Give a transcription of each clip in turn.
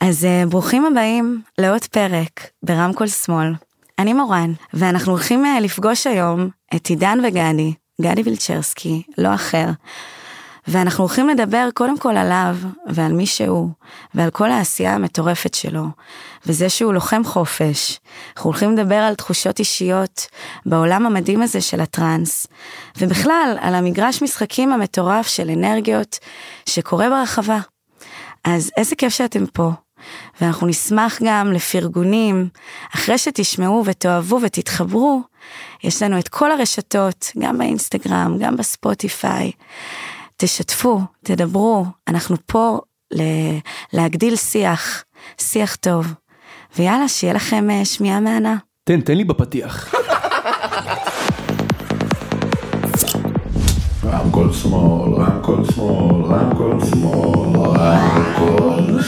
אז uh, ברוכים הבאים לעוד פרק ברמקול שמאל. אני מורן, ואנחנו הולכים uh, לפגוש היום את עידן וגדי, גדי וילצ'רסקי, לא אחר. ואנחנו הולכים לדבר קודם כל עליו ועל מי שהוא, ועל כל העשייה המטורפת שלו, וזה שהוא לוחם חופש. אנחנו הולכים לדבר על תחושות אישיות בעולם המדהים הזה של הטראנס, ובכלל על המגרש משחקים המטורף של אנרגיות שקורה ברחבה. אז איזה כיף שאתם פה. ואנחנו נשמח גם לפרגונים, אחרי שתשמעו ותאהבו ותתחברו, יש לנו את כל הרשתות, גם באינסטגרם, גם בספוטיפיי. תשתפו, תדברו, אנחנו פה ל- להגדיל שיח, שיח טוב. ויאללה, שיהיה לכם אה, שמיעה מהנה. תן, תן לי בפתיח. רמקול שמאל, רמקול שמאל, רמקול שמאל, רמקול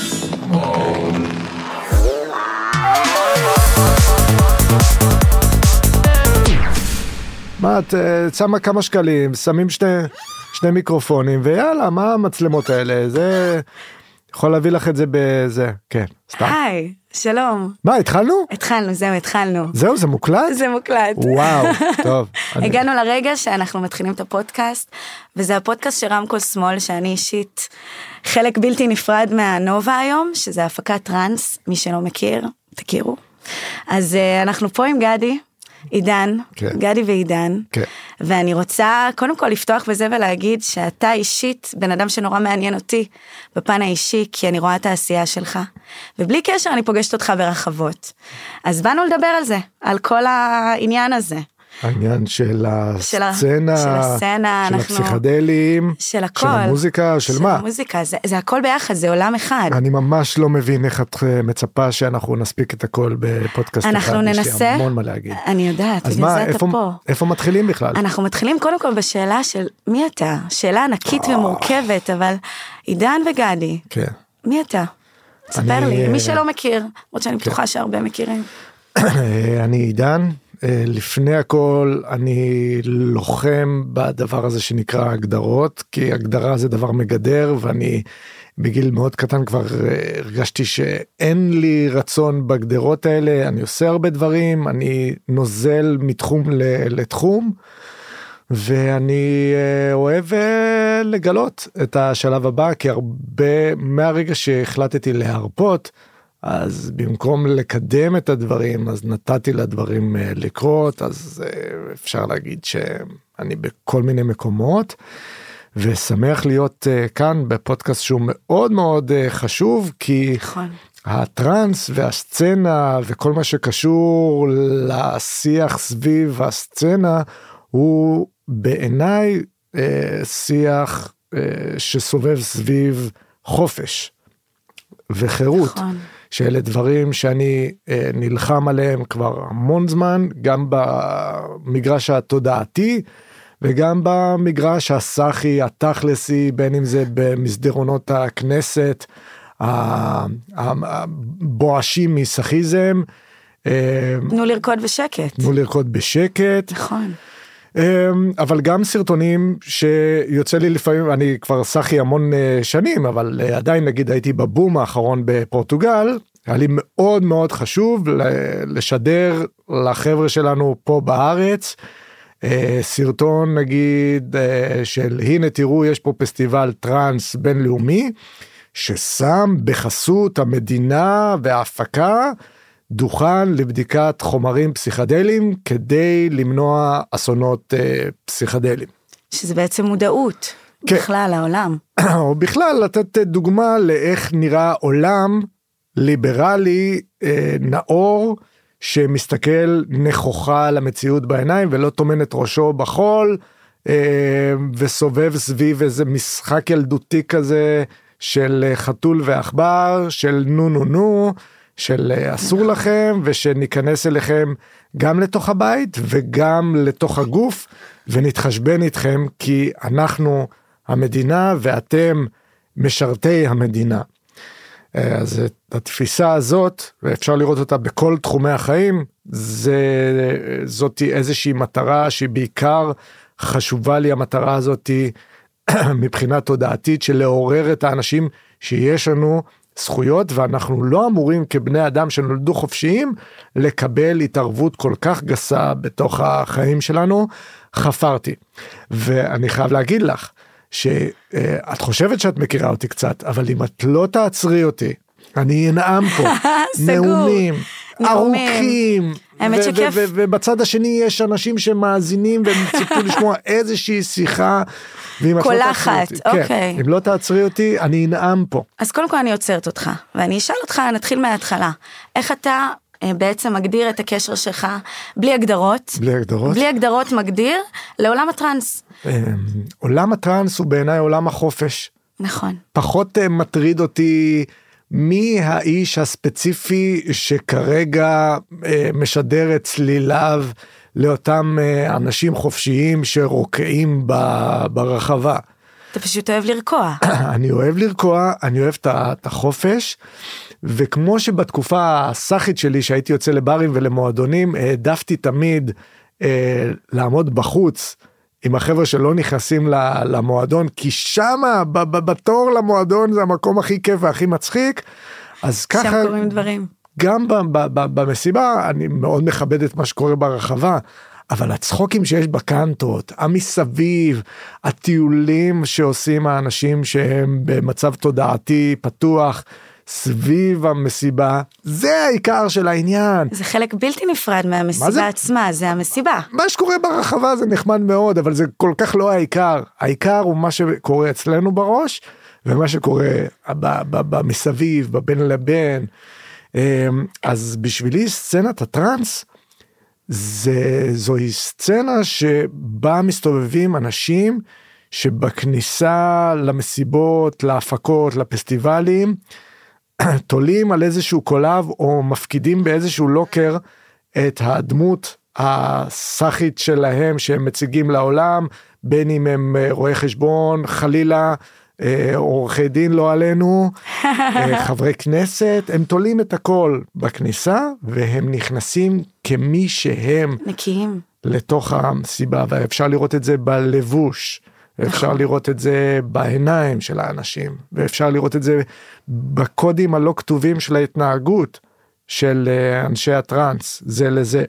מה, את אה, שמה כמה שקלים, שמים שני, שני מיקרופונים, ויאללה, מה המצלמות האלה? זה... יכול להביא לך את זה בזה, כן, סתם. היי, שלום. מה, התחלנו? התחלנו, זהו, התחלנו. זהו, זה מוקלט? זה מוקלט. וואו, טוב. אני- הגענו לרגע שאנחנו מתחילים את הפודקאסט, וזה הפודקאסט של רמקול שמאל, שאני אישית חלק בלתי נפרד מהנובה היום, שזה הפקת טראנס, מי שלא מכיר, תכירו. אז uh, אנחנו פה עם גדי, עידן, כן. גדי ועידן, כן. ואני רוצה קודם כל לפתוח בזה ולהגיד שאתה אישית בן אדם שנורא מעניין אותי בפן האישי, כי אני רואה את העשייה שלך, ובלי קשר אני פוגשת אותך ברחבות. אז באנו לדבר על זה, על כל העניין הזה. העניין של של הסצנה, של הסצנה, של אנחנו- הפסיכדלים, של הכל. של המוזיקה, של מה? המוזיקה, זה, זה הכל ביחד, זה עולם אחד. אני ממש לא מבין איך את אה, מצפה שאנחנו נספיק את הכל בפודקאסט אחד. אנחנו יש לי ננסה. המון מה להגיד. אני יודעת, אז בגלל מה, זה אתה איפה, פה. איפה מתחילים בכלל? אנחנו מתחילים קודם כל בשאלה של מי אתה? שאלה ענקית ומורכבת, אבל עידן וגדי, כן. מי אתה? ספר אני, לי, אה, מי שלא מכיר, למרות שאני בטוחה שהרבה מכירים. אה, אני עידן, אה, לפני הכל אני לוחם בדבר הזה שנקרא הגדרות, כי הגדרה זה דבר מגדר ואני בגיל מאוד קטן כבר אה, הרגשתי שאין לי רצון בגדרות האלה, אני עושה הרבה דברים, אני נוזל מתחום לתחום. ואני אה, אוהב אה, לגלות את השלב הבא כי הרבה מהרגע שהחלטתי להרפות אז במקום לקדם את הדברים אז נתתי לדברים אה, לקרות אז אה, אפשר להגיד שאני בכל מיני מקומות ושמח להיות אה, כאן בפודקאסט שהוא מאוד מאוד חשוב כי נכון. הטראנס והסצנה וכל מה שקשור לשיח סביב הסצנה הוא בעיניי שיח שסובב סביב חופש וחירות. נכון. שאלה דברים שאני אה, נלחם עליהם כבר המון זמן גם במגרש התודעתי וגם במגרש הסאחי התכלסי בין אם זה במסדרונות הכנסת הבואשים מסאחיזם. אה, תנו לרקוד בשקט. תנו לרקוד בשקט נכון. אמ, אבל גם סרטונים שיוצא לי לפעמים אני כבר סאחי המון אה, שנים אבל אה, עדיין נגיד הייתי בבום האחרון בפורטוגל היה לי מאוד מאוד חשוב לשדר לחבר'ה שלנו פה בארץ אה, סרטון נגיד של הנה תראו יש פה פסטיבל טראנס בינלאומי ששם בחסות המדינה וההפקה דוכן לבדיקת חומרים פסיכדליים כדי למנוע אסונות אה, פסיכדליים. שזה בעצם מודעות. כן. בכלל העולם. או בכלל לתת דוגמה לאיך נראה עולם ליברלי אה, נאור שמסתכל נכוחה על המציאות בעיניים ולא טומן את ראשו בחול אה, וסובב סביב איזה משחק ילדותי כזה של חתול ועכבר של נו נו נו של אה, אסור לכם ושניכנס אליכם גם לתוך הבית וגם לתוך הגוף ונתחשבן איתכם כי אנחנו המדינה ואתם משרתי המדינה. אה, אז את התפיסה הזאת ואפשר לראות אותה בכל תחומי החיים זה זאתי איזושהי מטרה שהיא בעיקר חשובה לי המטרה הזאתי מבחינה תודעתית של לעורר את האנשים שיש לנו זכויות ואנחנו לא אמורים כבני אדם שנולדו חופשיים לקבל התערבות כל כך גסה בתוך החיים שלנו. חפרתי ואני חייב להגיד לך שאת חושבת שאת מכירה אותי קצת אבל אם את לא תעצרי אותי אני אנאם פה נאומים. ארוכים האמת שכיף. ובצד השני יש אנשים שמאזינים והם ציפו לשמוע איזושהי שיחה. ואם את לא קולחת, תעצרי אותי- כן, אוקיי. אם לא תעצרי אותי אני אנאם פה. אז קודם כל אני עוצרת אותך, ואני אשאל אותך, נתחיל מההתחלה. איך אתה אה, בעצם מגדיר את הקשר שלך, בלי הגדרות, בלי הגדרות. בלי הגדרות מגדיר, לעולם הטראנס. אמ, עולם הטראנס הוא בעיניי עולם החופש. נכון. פחות אה, מטריד אותי מי האיש הספציפי שכרגע אה, משדר את צליליו לאותם אה, אנשים חופשיים שרוקעים ב- ברחבה. אתה פשוט אוהב לרקוע. אני אוהב לרקוע, אני אוהב את החופש, וכמו שבתקופה הסאחית שלי שהייתי יוצא לברים ולמועדונים, העדפתי תמיד אה, לעמוד בחוץ. עם החבר'ה שלא נכנסים למועדון כי שמה בתור למועדון זה המקום הכי כיף והכי מצחיק אז ככה שם קורים דברים. גם במסיבה אני מאוד מכבד את מה שקורה ברחבה. אבל הצחוקים שיש בקאנטות, המסביב, הטיולים שעושים האנשים שהם במצב תודעתי פתוח סביב המסיבה, זה העיקר של העניין. זה חלק בלתי נפרד מה מהמסיבה זה? עצמה, זה המסיבה. מה שקורה ברחבה זה נחמד מאוד, אבל זה כל כך לא העיקר. העיקר הוא מה שקורה אצלנו בראש, ומה שקורה במסביב, בבין לבין. אמ, אז בשבילי סצנת הטראנס, זה, זוהי סצנה שבה מסתובבים אנשים שבכניסה למסיבות, להפקות, לפסטיבלים, תולים על איזשהו קולב או מפקידים באיזשהו לוקר את הדמות הסאחית שלהם שהם מציגים לעולם, בין אם הם אה, רואי חשבון, חלילה, אה, עורכי דין לא עלינו, אה, חברי כנסת, הם תולים את הכל בכניסה והם נכנסים כמי שהם נקיים. לתוך המסיבה ואפשר לראות את זה בלבוש. אפשר לראות את זה בעיניים של האנשים ואפשר לראות את זה בקודים הלא כתובים של ההתנהגות של אה, אנשי הטראנס זה לזה.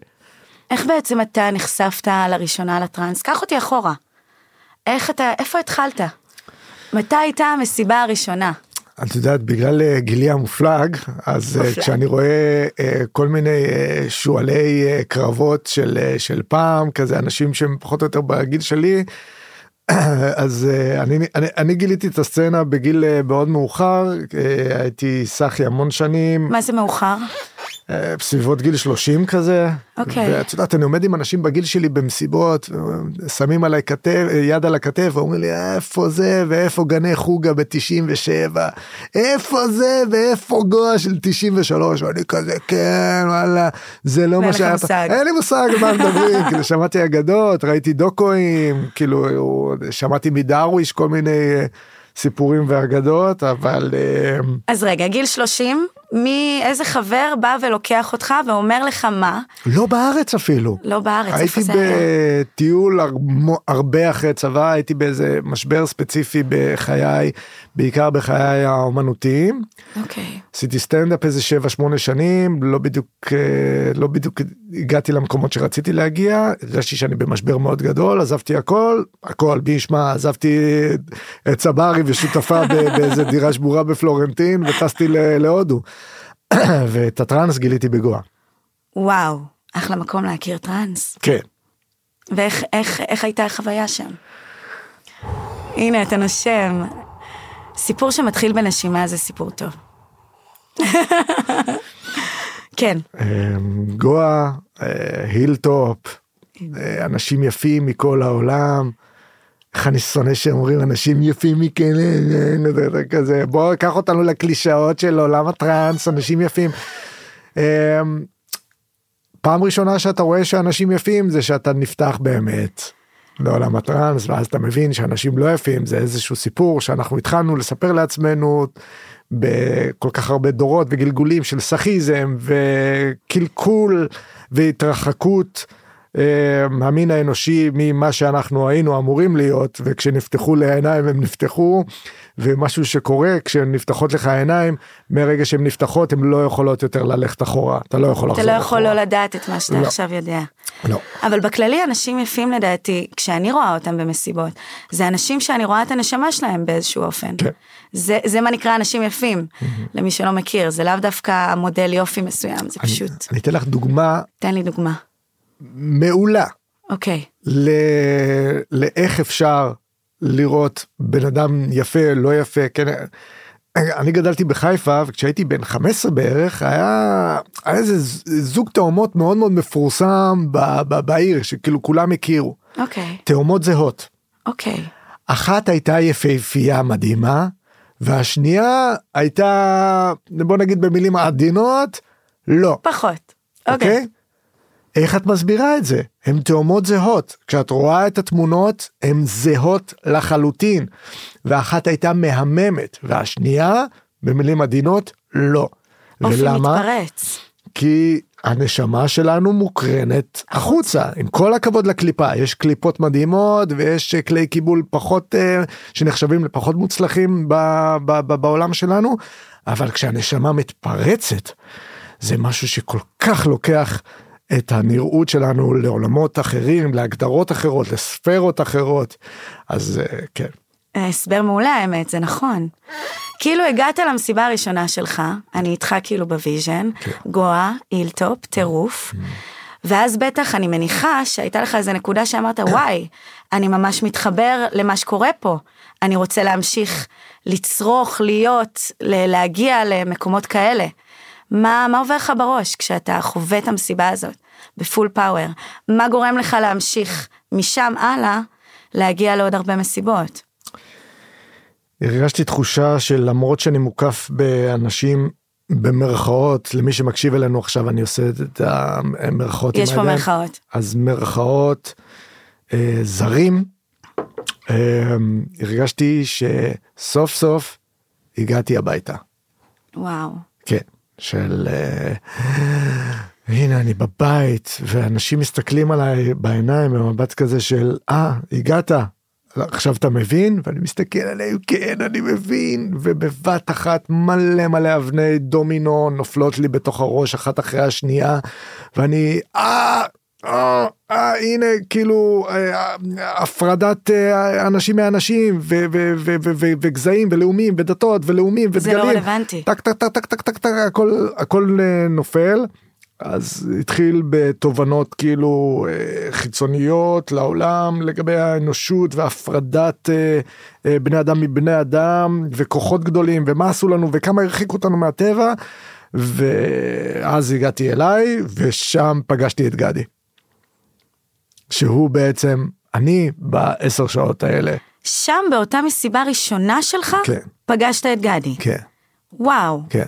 איך בעצם אתה נחשפת לראשונה לטראנס? קח אותי אחורה. איך אתה, איפה התחלת? מתי הייתה המסיבה הראשונה? את יודעת בגלל אה, גילי המופלג אז אה, מופלג. כשאני רואה אה, כל מיני שועלי קרבות של של פעם כזה אנשים שהם פחות או יותר בגיל שלי. אז אה, אני, אני, אני גיליתי את הסצנה בגיל אה, מאוד מאוחר אה, הייתי סאחי המון שנים מה זה מאוחר? אה, בסביבות גיל 30 כזה. אוקיי. ואת יודעת אני עומד עם אנשים בגיל שלי במסיבות אה, שמים עליי אה, יד על הכתף ואומרים לי איפה זה ואיפה גני חוגה ב-97 איפה זה ואיפה גואה של 93 ואני כזה כן וואלה זה לא מה לך שהיה מושג. אין לי מושג על מה מדברים כאילו שמעתי אגדות ראיתי דוקואים כאילו שמעתי מדרוויש כל מיני אה, סיפורים ואגדות אבל. אה, אז רגע, גיל 30, מי, איזה חבר בא ולוקח אותך ואומר לך מה? לא בארץ אפילו. לא בארץ, הייתי? בטיול הר- הרבה אחרי צבא, הייתי באיזה משבר ספציפי בחיי, בעיקר בחיי האומנותיים. אוקיי. עשיתי סטנדאפ איזה 7-8 שנים, לא בדיוק, אה, לא בדיוק הגעתי למקומות שרציתי להגיע, הרגשתי שאני במשבר מאוד גדול, עזבתי הכל, הכל, מי ישמע, עזבתי את צברי ושותפה באיזה דירה שבורה בפלורנטין וטסתי להודו. ואת הטראנס גיליתי בגואה. וואו, אחלה מקום להכיר טראנס. כן. ואיך איך, איך הייתה החוויה שם? הנה, אתה נושם. סיפור שמתחיל בנשימה זה סיפור טוב. כן, אמ, גואה, אה, הילטופ, אה, אנשים יפים מכל העולם. איך אני שונא שאומרים אנשים יפים מכן, אה, אה, אה, כזה בוא קח אותנו לקלישאות של עולם הטראנס אנשים יפים. אמ, פעם ראשונה שאתה רואה שאנשים יפים זה שאתה נפתח באמת לעולם הטראנס ואז אתה מבין שאנשים לא יפים זה איזשהו סיפור שאנחנו התחלנו לספר לעצמנו בכל כך הרבה דורות וגלגולים של סאחיזם וקלקול והתרחקות המין האנושי ממה שאנחנו היינו אמורים להיות וכשנפתחו לעיניים הם נפתחו ומשהו שקורה כשהן נפתחות לך העיניים, מרגע שהן נפתחות הן לא יכולות יותר ללכת אחורה, אתה לא יכול אתה לא יכול אחורה. לא לדעת את מה שאתה לא. עכשיו יודע. לא. אבל בכללי אנשים יפים לדעתי, כשאני רואה אותם במסיבות, זה אנשים שאני רואה את הנשמה שלהם באיזשהו אופן. כן. זה, זה מה נקרא אנשים יפים, למי שלא מכיר, זה לאו דווקא מודל יופי מסוים, זה פשוט. אני אתן לך דוגמה תן לי דוגמה. מעולה אוקיי, ל... לאיך אפשר לראות בן אדם יפה לא יפה כן אני גדלתי בחיפה וכשהייתי בן 15 בערך היה, היה איזה זוג תאומות מאוד מאוד מפורסם ב... ב... בעיר שכאילו כולם הכירו אוקיי, תאומות זהות אוקיי. אחת הייתה יפהפייה מדהימה והשנייה הייתה בוא נגיד במילים עדינות לא פחות. אוקיי? אוקיי. איך את מסבירה את זה? הן תאומות זהות. כשאת רואה את התמונות, הן זהות לחלוטין. ואחת הייתה מהממת, והשנייה, במילים עדינות, לא. אופי ולמה? מתפרץ. כי הנשמה שלנו מוקרנת החוצה. עם כל הכבוד לקליפה, יש קליפות מדהימות ויש אה, כלי קיבול פחות אה, שנחשבים לפחות מוצלחים ב, ב, ב, בעולם שלנו, אבל כשהנשמה מתפרצת, זה משהו שכל כך לוקח את הנראות שלנו לעולמות אחרים, להגדרות אחרות, לספרות אחרות. אז אה, כן. הסבר מעולה האמת, זה נכון. כאילו הגעת למסיבה הראשונה שלך, אני איתך כאילו ב vision, גואה, Hilltop, טירוף, ואז בטח אני מניחה שהייתה לך איזה נקודה שאמרת, וואי, אני ממש מתחבר למה שקורה פה, אני רוצה להמשיך לצרוך, להיות, להגיע למקומות כאלה. מה, מה עובר לך בראש כשאתה חווה את המסיבה הזאת בפול פאוור? מה גורם לך להמשיך משם הלאה להגיע לעוד הרבה מסיבות? הרגשתי תחושה שלמרות שאני מוקף באנשים במרכאות למי שמקשיב אלינו עכשיו אני עושה את המרכאות יש פה הידיים. מרכאות. אז מרכאות אה, זרים אה, הרגשתי שסוף סוף הגעתי הביתה וואו. כן של אה, הנה אני בבית ואנשים מסתכלים עליי בעיניים במבט כזה של אה הגעת עכשיו אתה מבין ואני מסתכל עליהם כן אני מבין ובבת אחת מלא מלא אבני דומינו נופלות לי בתוך הראש אחת אחרי השנייה ואני אה. אה, אה, הנה כאילו אה, הפרדת אה, אנשים מאנשים ו- ו- ו- ו- ו- וגזעים ולאומים ודתות ולאומים זה ודגלים. לא רלוונטי. טק טק טק טק טק טק טק הכל הכל אה, נופל אז התחיל בתובנות כאילו אה, חיצוניות לעולם לגבי האנושות והפרדת אה, אה, בני אדם מבני אדם וכוחות גדולים ומה עשו לנו וכמה הרחיקו אותנו מהטבע ואז הגעתי אליי ושם פגשתי את גדי. שהוא בעצם אני בעשר שעות האלה שם באותה מסיבה ראשונה שלך, כן. פגשת את גדי. כן וואו. כן.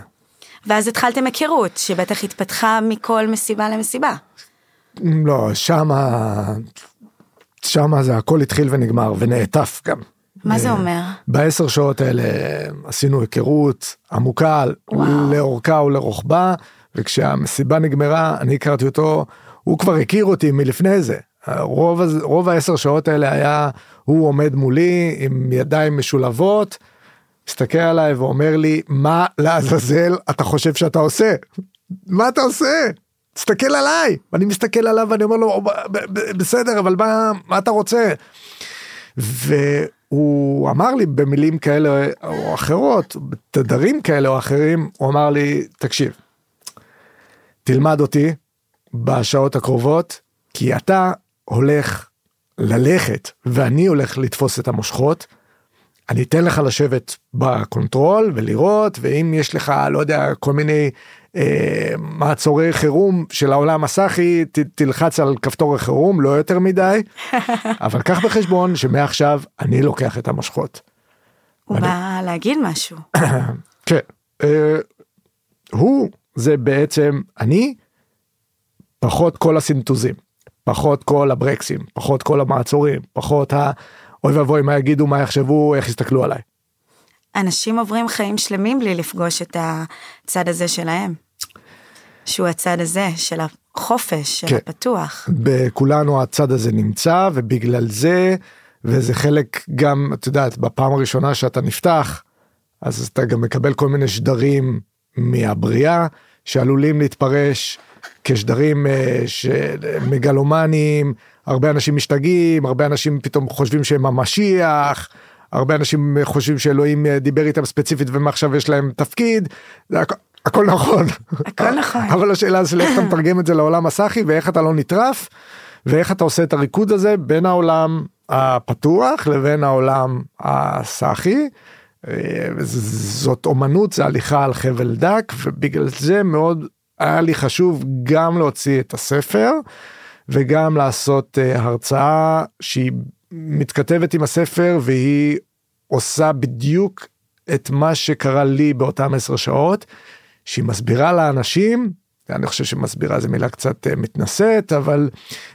ואז התחלתם היכרות, שבטח התפתחה מכל מסיבה למסיבה. לא, שמה, שמה זה הכל התחיל ונגמר ונעטף גם. מה זה אומר? בעשר שעות האלה עשינו היכרות עמוקה וואו. לאורכה ולרוחבה וכשהמסיבה נגמרה אני הכרתי אותו הוא כבר הכיר אותי מלפני זה רוב, רוב העשר שעות האלה היה הוא עומד מולי עם ידיים משולבות מסתכל עליי ואומר לי מה לעזאזל אתה חושב שאתה עושה? מה אתה עושה? תסתכל עליי. ואני מסתכל עליו ואני אומר לו "ב- ב- ב- בסדר אבל מה מה אתה רוצה. והוא אמר לי במילים כאלה או אחרות, בתדרים כאלה או אחרים, הוא אמר לי, תקשיב, תלמד אותי בשעות הקרובות, כי אתה הולך ללכת ואני הולך לתפוס את המושכות. אני אתן לך לשבת ב control ולראות, ואם יש לך, לא יודע, כל מיני אה, מעצורי חירום של העולם הסאחי, ת, תלחץ על כפתור החירום, לא יותר מדי, אבל קח בחשבון שמעכשיו אני לוקח את המושכות. הוא בא להגיד משהו. כן, אה, הוא זה בעצם אני, פחות כל הסינטוזים, פחות כל הברקסים, פחות כל המעצורים, פחות ה... אוי ואבוי מה יגידו, מה יחשבו, איך יסתכלו עליי. אנשים עוברים חיים שלמים בלי לפגוש את הצד הזה שלהם. שהוא הצד הזה של החופש, של כן. הפתוח. בכולנו הצד הזה נמצא ובגלל זה וזה חלק גם, את יודעת, בפעם הראשונה שאתה נפתח, אז אתה גם מקבל כל מיני שדרים מהבריאה שעלולים להתפרש כשדרים אה, מגלומניים, הרבה אנשים משתגעים, הרבה אנשים פתאום חושבים שהם המשיח, הרבה אנשים חושבים שאלוהים אה, דיבר איתם ספציפית ומעכשיו יש להם תפקיד, הכל נכון. הכל נכון. אבל השאלה זה איך אתה מתרגם את זה לעולם הסאחי ואיך אתה לא נטרף ואיך אתה עושה את הריקוד הזה בין העולם הפתוח לבין העולם הסאחי. אה, זאת אומנות זה הליכה על חבל דק ובגלל זה מאוד היה לי חשוב גם להוציא את הספר וגם לעשות אה, הרצאה שהיא מתכתבת עם הספר והיא עושה בדיוק את מה שקרה לי באותם עשר שעות שהיא מסבירה לאנשים אני חושב שמסבירה זה מילה קצת אה, מתנשאת אבל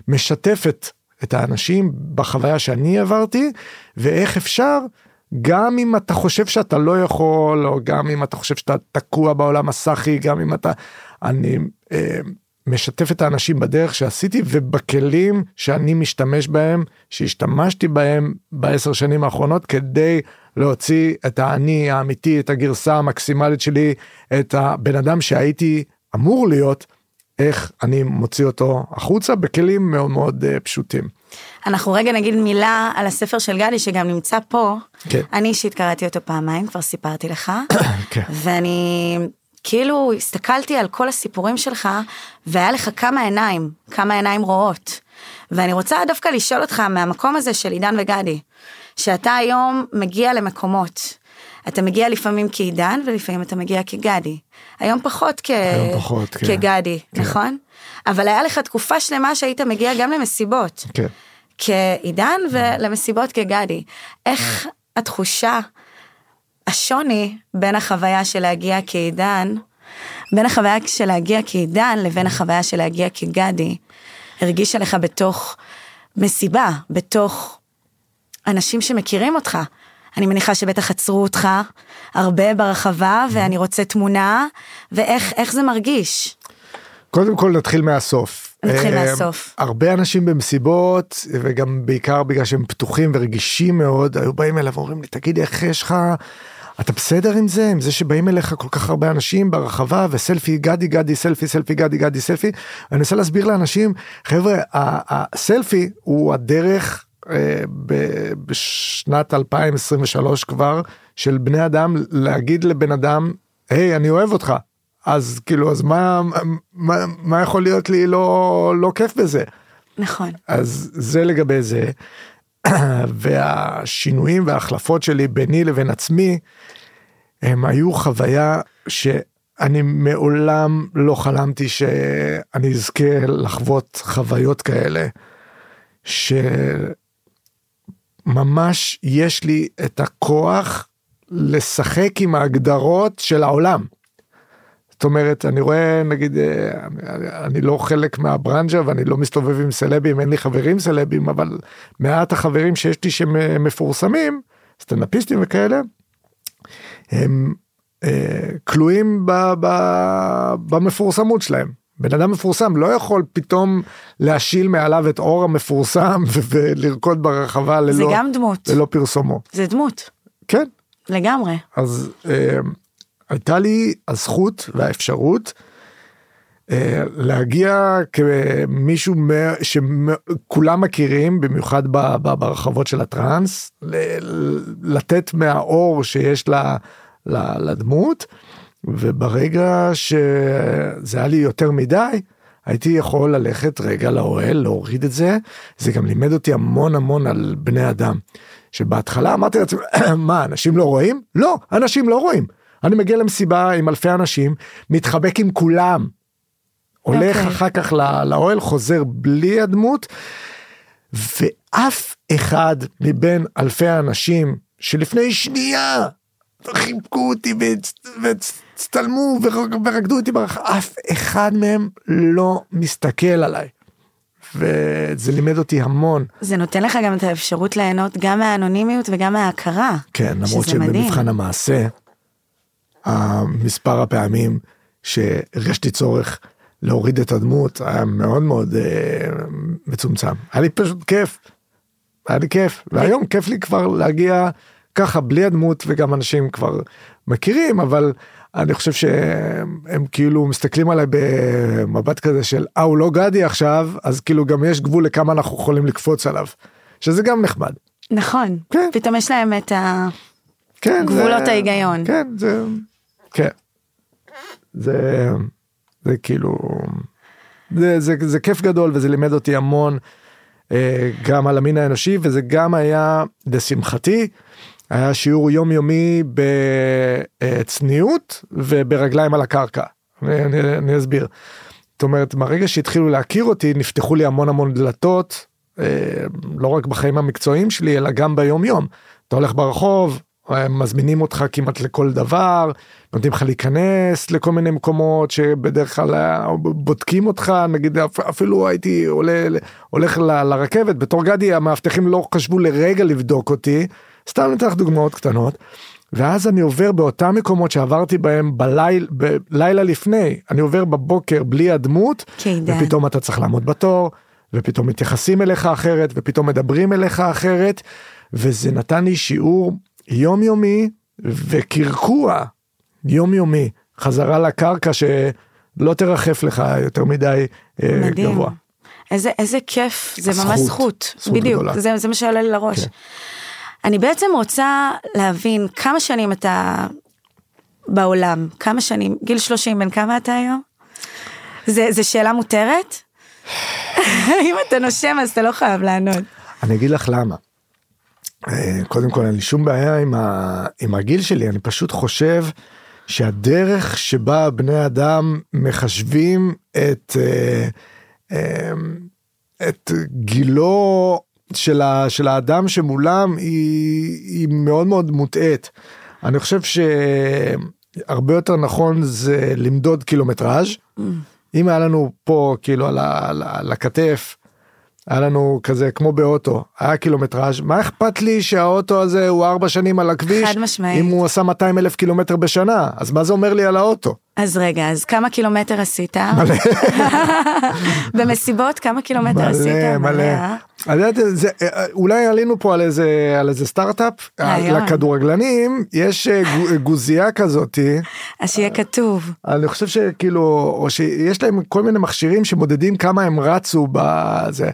משתפת את האנשים בחוויה שאני עברתי ואיך אפשר גם אם אתה חושב שאתה לא יכול או גם אם אתה חושב שאתה תקוע בעולם הסאחי גם אם אתה אני אה, משתף את האנשים בדרך שעשיתי ובכלים שאני משתמש בהם שהשתמשתי בהם בעשר שנים האחרונות כדי להוציא את האני האמיתי את הגרסה המקסימלית שלי את הבן אדם שהייתי אמור להיות איך אני מוציא אותו החוצה בכלים מאוד מאוד אה, פשוטים. אנחנו רגע נגיד מילה על הספר של גדי שגם נמצא פה. כן. אני אישית קראתי אותו פעמיים, כבר סיפרתי לך. כן. ואני כאילו הסתכלתי על כל הסיפורים שלך, והיה לך כמה עיניים, כמה עיניים רואות. ואני רוצה דווקא לשאול אותך מהמקום הזה של עידן וגדי, שאתה היום מגיע למקומות. אתה מגיע לפעמים כעידן ולפעמים אתה מגיע כגדי. היום פחות, כ... היום פחות, כן. כגדי, כן. נכון? אבל היה לך תקופה שלמה שהיית מגיע גם למסיבות. כן. כעידן ולמסיבות כגדי. איך התחושה, השוני בין החוויה של להגיע כעידן, בין החוויה של להגיע כעידן לבין החוויה של להגיע כגדי, הרגיש עליך בתוך מסיבה, בתוך אנשים שמכירים אותך. אני מניחה שבטח עצרו אותך הרבה ברחבה ואני רוצה תמונה, ואיך איך זה מרגיש? קודם כל נתחיל מהסוף. נתחיל אה, מהסוף. הרבה אנשים במסיבות וגם בעיקר בגלל שהם פתוחים ורגישים מאוד היו באים אליו ואומרים לי תגיד איך יש לך אתה בסדר עם זה עם זה שבאים אליך כל כך הרבה אנשים ברחבה וסלפי גדי גדי סלפי סלפי גדי גדי סלפי. אני מנסה להסביר לאנשים חבר'ה הסלפי הוא הדרך אה, ב- בשנת 2023 כבר של בני אדם להגיד לבן אדם היי אני אוהב אותך אז כאילו אז מה מה, מה יכול להיות לי לא לא כיף בזה נכון. אז זה לגבי זה והשינויים וההחלפות שלי ביני לבין עצמי הם היו חוויה שאני מעולם לא חלמתי שאני אזכה לחוות חוויות כאלה שממש יש לי את הכוח לשחק עם ההגדרות של העולם. זאת אומרת אני רואה נגיד אה, אני לא חלק מהברנז'ה ואני לא מסתובב עם סלבים אין לי חברים סלבים אבל מעט החברים שיש לי שמפורסמים סטנדאפיסטים וכאלה הם אה, כלואים ב, ב, במפורסמות שלהם. בן אדם מפורסם לא יכול פתאום להשיל מעליו את אור המפורסם ולרקוד ברחבה ללא, זה גם דמות, ללא פרסומו. זה דמות, כן, לגמרי. אז אה, הייתה לי הזכות והאפשרות אה, להגיע כמישהו שכולם מכירים במיוחד ב- ב- ברחבות של הטראנס ל- לתת מהאור שיש לה, לה, לדמות וברגע שזה היה לי יותר מדי הייתי יכול ללכת רגע לאוהל להוריד את זה. זה גם לימד אותי המון המון על בני אדם. שבהתחלה אמרתי לעצמי מה אנשים לא רואים? לא אנשים לא רואים אני מגיע למסיבה עם אלפי אנשים מתחבק עם כולם הולך אוקיי. אחר כך לא- לאוהל חוזר בלי הדמות ואף אחד מבין אלפי האנשים שלפני שנייה חיבקו אותי והצ- והצטלמו ור- ורקדו אותי ברחבה אף אחד מהם לא מסתכל עליי. וזה לימד אותי המון זה נותן לך גם את האפשרות ליהנות גם מהאנונימיות וגם מההכרה. כן למרות. שבמבחן המעשה המספר הפעמים שהרגשתי צורך להוריד את הדמות היה מאוד מאוד אה, מצומצם היה לי פשוט כיף. היה לי כיף, והיום כיף לי כבר להגיע ככה בלי הדמות וגם אנשים כבר מכירים, אבל אני חושב שהם כאילו מסתכלים עליי במבט כזה של אה הוא לא גדי עכשיו, אז כאילו גם יש גבול לכמה אנחנו יכולים לקפוץ עליו, שזה גם נחמד. נכון, כן. פתאום יש להם את ה... כן, גבולות זה- ההיגיון. כן, זה, כן. זה, זה כאילו, זה, זה, זה כיף גדול וזה לימד אותי המון אה, גם על המין האנושי וזה גם היה, לשמחתי, היה שיעור יומיומי בצניעות וברגליים על הקרקע. אני, אני, אני אסביר. זאת אומרת, מהרגע שהתחילו להכיר אותי, נפתחו לי המון המון דלתות, אה, לא רק בחיים המקצועיים שלי, אלא גם ביום יום. אתה הולך ברחוב, מזמינים אותך כמעט לכל דבר, נותנים לך להיכנס לכל מיני מקומות שבדרך כלל אה, בודקים אותך, נגיד אפ- אפילו הייתי עולה, הולך ל- לרכבת, בתור גדי המאבטחים לא חשבו לרגע לבדוק אותי, סתם ניתן לך דוגמאות קטנות. ואז אני עובר באותם מקומות שעברתי בהם בליל, בלילה לפני, אני עובר בבוקר בלי הדמות, כעידן. ופתאום אתה צריך לעמוד בתור, ופתאום מתייחסים אליך אחרת, ופתאום מדברים אליך אחרת, וזה נתן לי שיעור יומיומי וקרקוע יומיומי, חזרה לקרקע שלא תרחף לך יותר מדי אה, מדהים. גבוה. איזה, איזה כיף, זה הזכות, ממש זכות, זכות בדיוק, גדולה. זה, זה מה שעולה לי לראש. כן. אני בעצם רוצה להבין כמה שנים אתה בעולם, כמה שנים, גיל 30, בן כמה אתה היום? זה, זה שאלה מותרת? אם אתה נושם אז אתה לא חייב לענות. אני אגיד לך למה. אה, קודם כל אין לי שום בעיה עם, ה... עם הגיל שלי אני פשוט חושב שהדרך שבה בני אדם מחשבים את אה, אה, את גילו של, ה... של האדם שמולם היא, היא מאוד מאוד מוטעית. אני חושב שהרבה יותר נכון זה למדוד קילומטראז'. אם היה לנו פה כאילו. על, ה... על הכתף היה לנו כזה כמו באוטו היה קילומטראז' מה אכפת לי שהאוטו הזה הוא ארבע שנים על הכביש חד משמעית. אם הוא עשה 200 אלף קילומטר בשנה אז מה זה אומר לי על האוטו. אז רגע, אז כמה קילומטר עשית? במסיבות כמה קילומטר עשית? מלא מלא. אה? זה, אה, אולי עלינו פה על איזה על איזה סטארט-אפ רעיון. לכדורגלנים יש אה, גו- גוזייה כזאתי אז שיהיה כתוב. אני חושב שכאילו או שיש להם כל מיני מכשירים שמודדים כמה הם רצו בזה.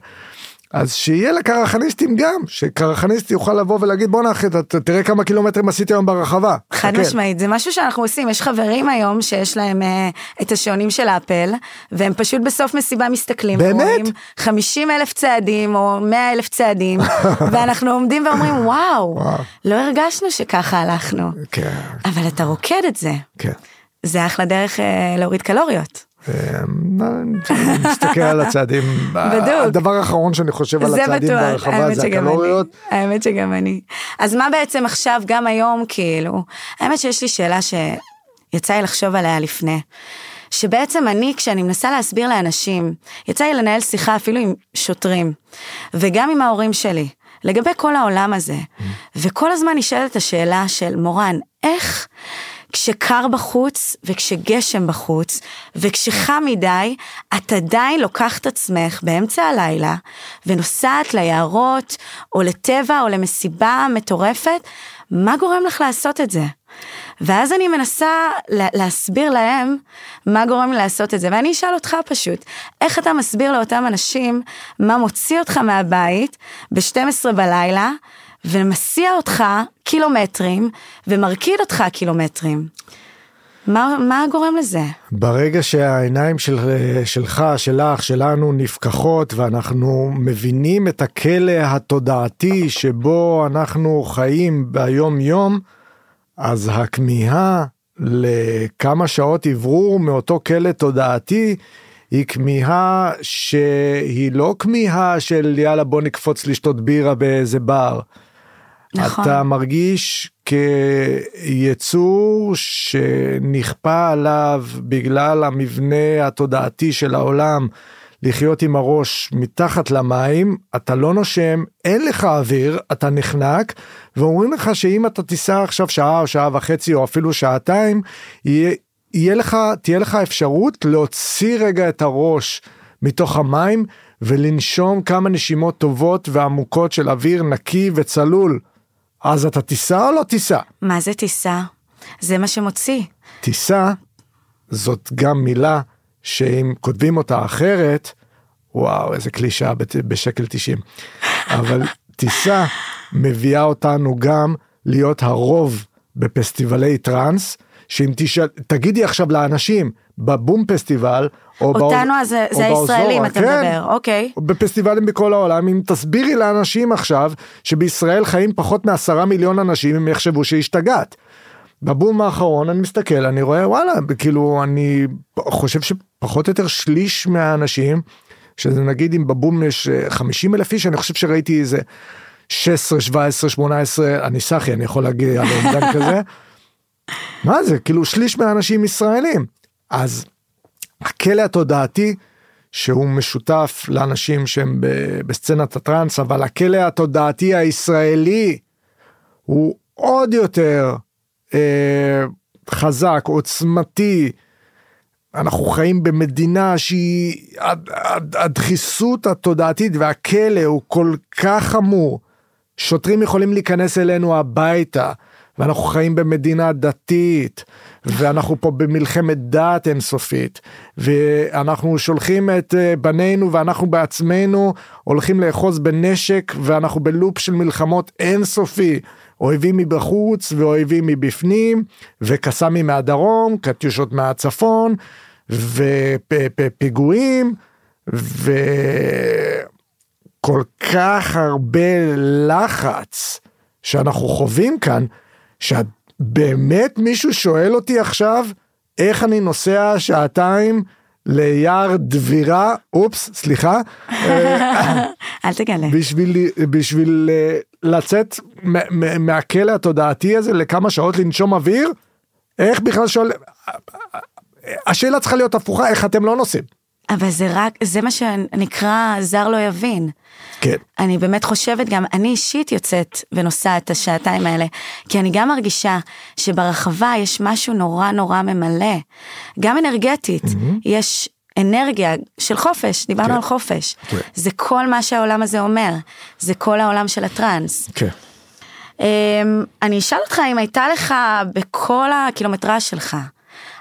אז שיהיה לקרחניסטים גם שקרחניסט יוכל לבוא ולהגיד בוא נאחד תראה כמה קילומטרים עשיתי היום ברחבה. חד תסתכל." משמעית, זה משהו שאנחנו עושים, יש חברים היום שיש להם אה, את השעונים של אפל, והם פשוט בסוף מסיבה מסתכלים, באמת? ורואים 50 אלף צעדים או 100 אלף צעדים, ואנחנו עומדים ואומרים וואו, וואו. לא הרגשנו שככה הלכנו, כן, אבל אתה רוקד את זה, כן. זה אחלה דרך אה, להוריד קלוריות. אני מסתכל על הצעדים. הדבר האחרון שאני חושב על הצעדים האמת זה הקלוריות. האמת שגם אני. אז מה בעצם עכשיו, גם היום, כאילו, האמת שיש לי שאלה שיצא לי לחשוב עליה לפני. שבעצם אני, כשאני מנסה להסביר לאנשים, יצא לי לנהל שיחה אפילו עם שוטרים, וגם עם ההורים שלי, לגבי כל העולם הזה, וכל הזמן נשאלת השאלה של מורן, איך כשקר בחוץ וכשגשם בחוץ וכשחם מדי, את עדיין לוקחת עצמך באמצע הלילה ונוסעת ליערות או לטבע או למסיבה מטורפת, מה גורם לך לעשות את זה? ואז אני מנסה לה- להסביר להם מה גורם לי לעשות את זה, ואני אשאל אותך פשוט, איך אתה מסביר לאותם אנשים מה מוציא אותך מהבית ב-12 בלילה, ומסיע אותך קילומטרים, ומרקיד אותך קילומטרים? מה, מה גורם לזה? ברגע שהעיניים של, שלך, שלך, שלנו נפקחות ואנחנו מבינים את הכלא התודעתי שבו אנחנו חיים ביום יום, אז הכמיהה לכמה שעות אוורור מאותו כלא תודעתי היא כמיהה שהיא לא כמיהה של יאללה בוא נקפוץ לשתות בירה באיזה בר. נכון. אתה מרגיש כיצור שנכפה עליו בגלל המבנה התודעתי של העולם לחיות עם הראש מתחת למים, אתה לא נושם, אין לך אוויר, אתה נחנק, ואומרים לך שאם אתה תיסע עכשיו שעה או שעה וחצי או אפילו שעתיים, יהיה, יהיה לך, תהיה לך אפשרות להוציא רגע את הראש מתוך המים ולנשום כמה נשימות טובות ועמוקות של אוויר נקי וצלול. אז אתה תיסע או לא תיסע? מה זה טיסה? זה מה שמוציא. טיסה זאת גם מילה שאם כותבים אותה אחרת, וואו איזה קלישאה בשקל 90. אבל טיסה מביאה אותנו גם להיות הרוב בפסטיבלי טראנס, שאם תשאל, תגידי עכשיו לאנשים בבום פסטיבל, או באוז- אותנו אז זה- זה הישראלים אתה כן, מדבר, אוקיי. בפסטיבלים בכל העולם, אם תסבירי לאנשים עכשיו שבישראל חיים פחות מעשרה מיליון אנשים, הם יחשבו שהשתגעת. בבום האחרון אני מסתכל, אני רואה וואלה, כאילו אני חושב שפחות או יותר שליש מהאנשים, שזה נגיד אם בבום יש אה, 50 אלף איש, אני חושב שראיתי איזה 16, 17, 18, אני סחי, אני יכול להגיד על אומדן כזה. מה זה, כאילו שליש מהאנשים ישראלים. אז הכלא התודעתי שהוא משותף לאנשים שהם בסצנת הטראנס, אבל הכלא התודעתי הישראלי הוא עוד יותר אה, חזק, עוצמתי. אנחנו חיים במדינה שהיא, הד- הד- הדחיסות התודעתית והכלא הוא כל כך חמור. שוטרים יכולים להיכנס אלינו הביתה, ואנחנו חיים במדינה דתית, ואנחנו פה במלחמת דת אינסופית, ואנחנו שולחים את אה, בנינו ואנחנו בעצמנו הולכים לאחוז בנשק, ואנחנו בלופ של מלחמות אינסופי. אויבים מבחוץ ואויבים מבפנים, וקסאמים מהדרום, קטיושות מהצפון, ופיגועים, וכל כך הרבה לחץ שאנחנו חווים כאן, שבאמת מישהו שואל אותי עכשיו איך אני נוסע שעתיים ליער דבירה, אופס, סליחה, אה, אל תגלה. בשביל, בשביל אה, לצאת מהכלא התודעתי הזה לכמה שעות לנשום אוויר? איך בכלל שואל... השאלה צריכה להיות הפוכה, איך אתם לא נוסעים? אבל זה רק, זה מה שנקרא זר לא יבין. כן. אני באמת חושבת גם, אני אישית יוצאת ונוסעת את השעתיים האלה, כי אני גם מרגישה שברחבה יש משהו נורא נורא ממלא, גם אנרגטית, יש אנרגיה של חופש, דיברנו כן. על חופש, כן. זה כל מה שהעולם הזה אומר, זה כל העולם של הטראנס. כן. אמ, אני אשאל אותך אם הייתה לך בכל הקילומטראז' שלך,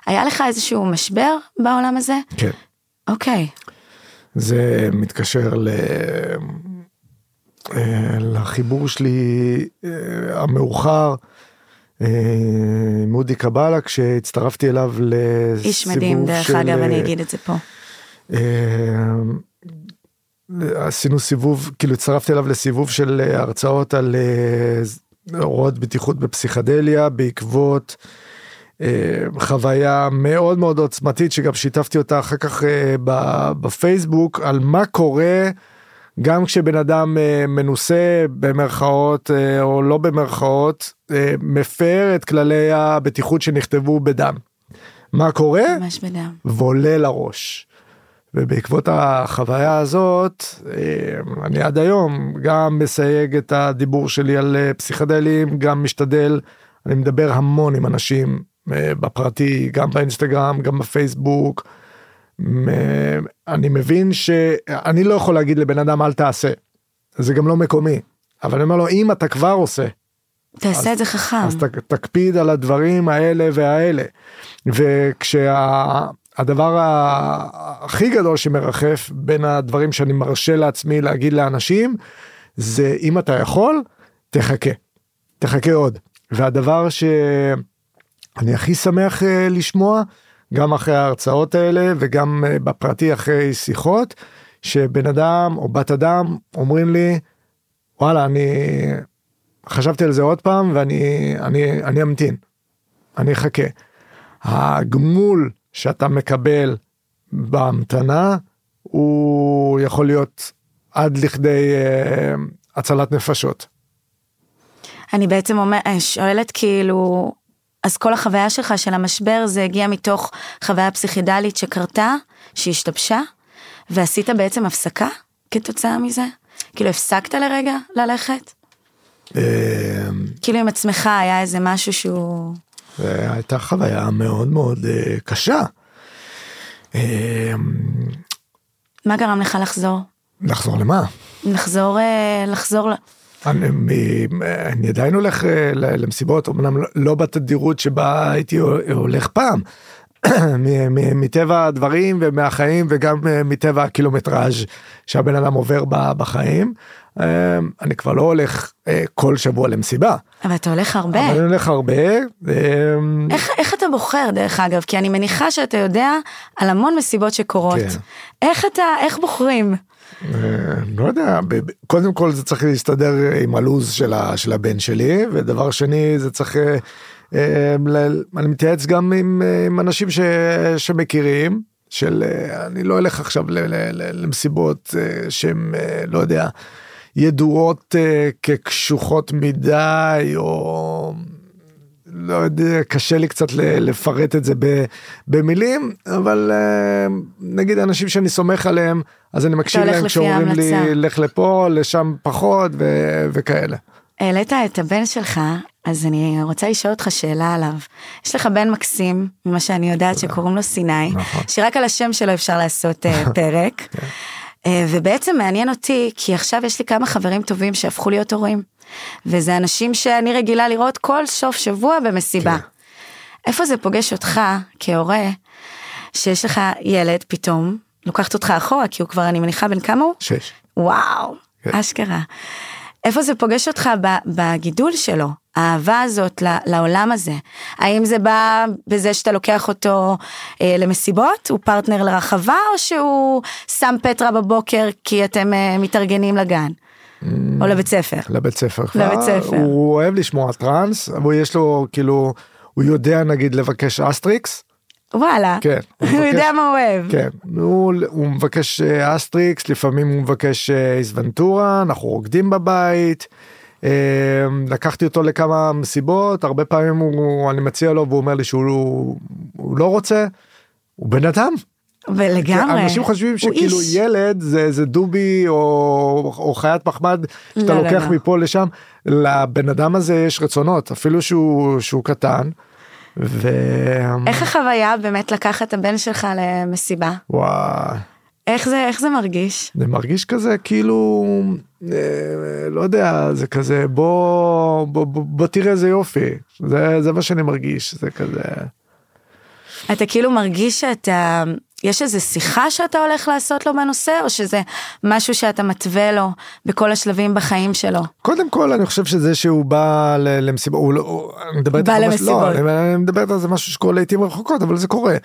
היה לך איזשהו משבר בעולם הזה? כן. אוקיי. זה מתקשר ל... אה, לחיבור שלי אה, המאוחר אה, עם אודי קבלה כשהצטרפתי אליו לסיבוב איש מדהים, דרך של, אגב, אני אה, אגיד את זה פה. אה, עשינו סיבוב, כאילו הצטרפתי אליו לסיבוב של אה, הרצאות על אה, הוראות בטיחות בפסיכדליה בעקבות אה, חוויה מאוד מאוד עוצמתית שגם שיתפתי אותה אחר כך אה, בפייסבוק על מה קורה גם כשבן אדם אה, מנוסה במרכאות אה, או לא במרכאות אה, מפר את כללי הבטיחות שנכתבו בדם. מה קורה? ממש בדם. ועולה לראש. ובעקבות החוויה הזאת, אה, אני עד היום גם מסייג את הדיבור שלי על אה, פסיכדלים, גם משתדל, אני מדבר המון עם אנשים אה, בפרטי, גם באינסטגרם, גם בפייסבוק. אני מבין שאני לא יכול להגיד לבן אדם אל תעשה, זה גם לא מקומי, אבל אני אומר לו אם אתה כבר עושה, תעשה את זה חכם. אז ת- תקפיד על הדברים האלה והאלה. וכשהדבר הכי גדול שמרחף בין הדברים שאני מרשה לעצמי להגיד לאנשים, זה אם אתה יכול, תחכה. תחכה עוד. והדבר שאני הכי שמח אה, לשמוע, גם אחרי ההרצאות האלה וגם אה, בפרטי אחרי שיחות, שבן אדם או בת אדם אומרים לי, וואלה, אני חשבתי על זה עוד פעם ואני אני, אני אמתין. אני אחכה. הגמול שאתה מקבל בהמתנה הוא יכול להיות עד לכדי אה, הצלת נפשות. אני בעצם אומר, אה, שואלת כאילו, אז כל החוויה שלך של המשבר זה הגיע מתוך חוויה פסיכידלית שקרתה, שהשתבשה, ועשית בעצם הפסקה כתוצאה מזה? כאילו הפסקת לרגע ללכת? אה, כאילו עם עצמך היה איזה משהו שהוא... הייתה חוויה מאוד מאוד אה, קשה. אה, מה גרם לך לחזור? לחזור למה? לחזור, אה, לחזור, אני, אני עדיין הולך אה, למסיבות, אמנם לא- לא בתדירות שבה הייתי הולך פעם. מטבע הדברים ומהחיים וגם אה, מטבע הקילומטראז' שהבן אדם עובר בחיים. אה, אני כבר לא הולך כל שבוע למסיבה, אבל אתה הולך הרבה. אבל אני הולך הרבה. איך, איך אתה בוחר דרך אגב? כי אני מניחה שאתה יודע על המון מסיבות שקורות. כן. איך אתה, איך בוחרים? אה, לא יודע, קודם כל זה צריך להסתדר עם הלו"ז של, הבן שלי, ודבר שני זה צריך, אה, אה, אני מתייעץ גם עם, אנשים שמכירים, של אני לא אלך עכשיו למסיבות שהן, לא יודע, ידועות כקשוחות מדי, או לא יודע, קשה לי קצת לפרט את זה במילים, אבל אה, נגיד אנשים שאני סומך עליהם, אז אני מקשיב להם כשאומרים לי. לך לפה, לשם פחות ו- וכאלה. העלית את הבן שלך, אז אני רוצה לשאול אותך שאלה עליו. יש לך בן מקסים, ממה שאני יודעת, שקוראים לו סיני, נכון. שרק על השם שלו אפשר לעשות אה, פרק. אה, ובעצם מעניין אותי, כי עכשיו יש לי כמה חברים טובים שהפכו להיות הורים. וזה אנשים שאני רגילה לראות כל סוף שבוע במסיבה. איפה זה פוגש אותך כהורה, שיש לך ילד פתאום, לוקחת אותך אחורה, כי הוא כבר, אני מניחה, בן כמה הוא? שש. וואו, כן. אשכרה. איפה זה פוגש אותך בגידול שלו, האהבה הזאת לעולם הזה? האם זה בא בזה שאתה לוקח אותו אה, למסיבות, הוא פרטנר לרחבה, או שהוא שם פטריה בבוקר כי אתם אה, מתארגנים לגן? או לבית ספר? לבית ספר. לבית ספר. הוא אוהב לשמוע טראנס, אבל יש לו כאילו, הוא יודע נגיד לבקש Astrix. וואלה, כן. הוא מבקש- יודע מה הוא אוהב. כן, הוא, הוא מבקש אה, Astrix, לפעמים הוא מבקש אה, Ace Ventura, אנחנו רוקדים בבית. אה, לקחתי אותו לכמה מסיבות, הרבה פעמים הוא, אני מציע לו והוא אומר לי שהוא הוא לא רוצה, הוא בן אדם. ולגמרי. אנשים חושבים שכאילו איש. ילד זה זה דובי או, או חיית מחמד שאתה לא, לא, לוקח לא. מפה לשם, לבן אדם הזה יש רצונות, אפילו שהוא, שהוא קטן. ו... איך החוויה באמת לקחת את הבן שלך למסיבה? וואי. איך זה, איך זה מרגיש? זה מרגיש כזה כאילו אה, לא יודע זה כזה בוא בוא, בוא, בוא תראה איזה יופי זה זה מה שאני מרגיש זה כזה אתה כאילו מרגיש שאתה, יש איזה שיחה שאתה הולך לעשות לו בנושא, או שזה משהו שאתה מתווה לו בכל השלבים בחיים שלו? קודם כל אני חושב שזה שהוא בא ל- למסיבה הוא לא אני מדבר בא לא, למסיבות. אני, אני מדבר על זה משהו שקורה לעיתים רחוקות אבל זה קורה.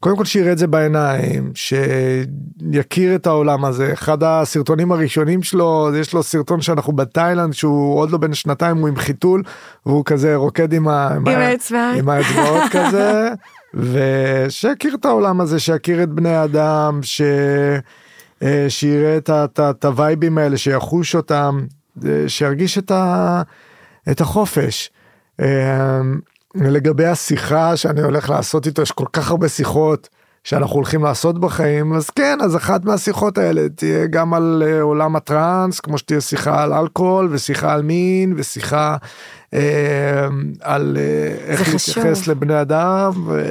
קודם כל שיראה את זה בעיניים שיכיר את העולם הזה אחד הסרטונים הראשונים שלו יש לו סרטון שאנחנו בתאילנד שהוא עוד לא בן שנתיים הוא עם חיתול והוא כזה רוקד עם, עם האצבעות. עם האצבעות כזה ושיכיר את העולם הזה שיכיר את בני האדם ש... אה, שיראה את, הווייבים האלה שיחוש אותם אה, שירגיש את, ה, את החופש. אה, לגבי השיחה שאני הולך לעשות איתו יש כל כך הרבה שיחות שאנחנו הולכים לעשות בחיים אז כן אז אחת מהשיחות האלה תהיה גם על עולם הטראנס כמו שתהיה שיחה על אלכוהול ושיחה על מין ושיחה על אה, איך. להתייחס לבני אדם. ו...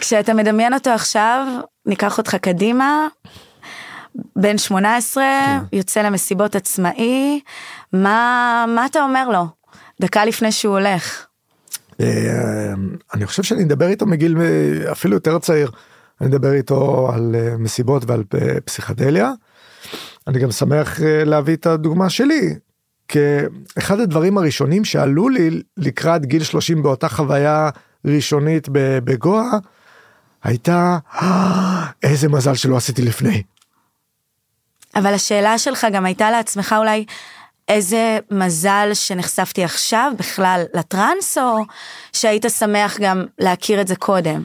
כשאתה מדמיין אותו עכשיו, ניקח אותך קדימה, בן 18, כן. יוצא למסיבות עצמאי, מה, מה אתה אומר לו? דקה לפני שהוא הולך. אה, אני חושב שאני אדבר איתו מגיל אה, אפילו יותר צעיר. אני אדבר איתו על אה, מסיבות ועל אה, פסיכדליה. אני גם שמח אה, להביא את הדוגמה שלי. כאחד הדברים הראשונים שעלו לי לקראת גיל 30 באותה חוויה ראשונית בגואה הייתה "אה, איזה מזל שלא עשיתי לפני. אבל השאלה שלך גם הייתה לעצמך אולי, איזה מזל שנחשפתי עכשיו בכלל לטראנס, או שהיית שמח גם להכיר את זה קודם?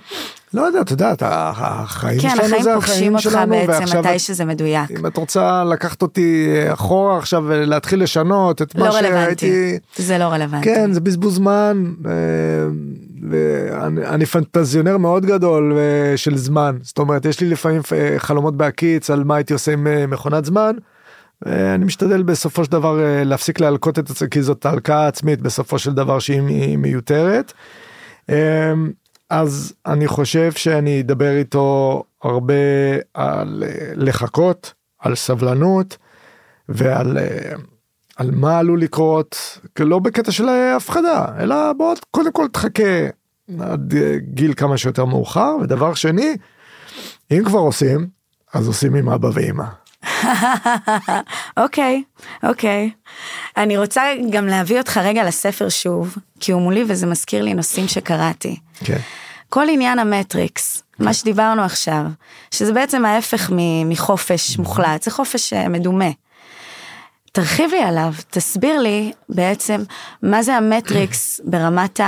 לא יודע, את יודעת, החיים כן, שלנו החיים זה פוגשים החיים אותך שלנו, בעצם מתי שזה מדויק. אם את רוצה לקחת אותי אחורה עכשיו ולהתחיל לשנות את לא מה רלוונטי, שהייתי, זה לא רלוונטי. כן זה בזבוז זמן אה, ואני אני פנטזיונר מאוד גדול אה, של זמן זאת אומרת יש לי לפעמים אה, חלומות בהקיץ על מה הייתי עושה עם אה, מכונת זמן. אה, אני משתדל בסופו של דבר אה, להפסיק להלקות את זה כי זאת הלקאה עצמית בסופו של דבר שהיא מיותרת. אה, אז אני חושב שאני אדבר איתו הרבה על אה, לחכות, על סבלנות ועל אה, על מה עלול לקרות, לא בקטע של הפחדה, אלא בוא קודם כל תחכה עד אה, גיל כמה שיותר מאוחר, ודבר שני, אם כבר עושים, אז עושים עם אבא ואמא. אוקיי, אוקיי. אני רוצה גם להביא אותך רגע לספר שוב, כי הוא מולי וזה מזכיר לי נושאים שקראתי. כן. כל עניין המטריקס, מה שדיברנו עכשיו, שזה בעצם ההפך מחופש מוחלט, זה חופש אה, מדומה. תרחיב לי עליו, תסביר לי בעצם מה זה המטריקס ברמת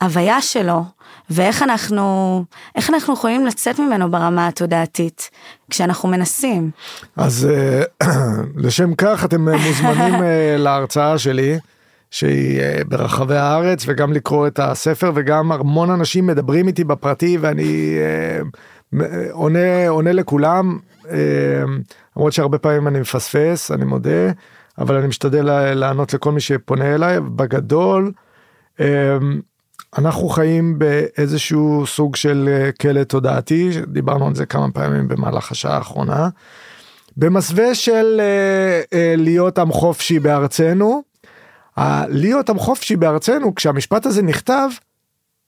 ההוויה שלו, ואיך אנחנו, איך אנחנו יכולים לצאת ממנו ברמה התודעתית, כשאנחנו מנסים. אז אה, לשם כך אתם אה, מוזמנים אה, להרצאה שלי. שהיא ברחבי הארץ וגם לקרוא את הספר וגם המון אנשים מדברים איתי בפרטי ואני אה, עונה עונה לכולם אה, למרות שהרבה פעמים אני מפספס אני מודה אבל אני משתדל לענות לכל מי שפונה אליי בגדול אה, אנחנו חיים באיזשהו סוג של אה, כלא תודעתי דיברנו על זה כמה פעמים במהלך השעה האחרונה. במסווה של אה, אה, להיות עם חופשי בארצנו. להיות עם חופשי בארצנו כשהמשפט הזה נכתב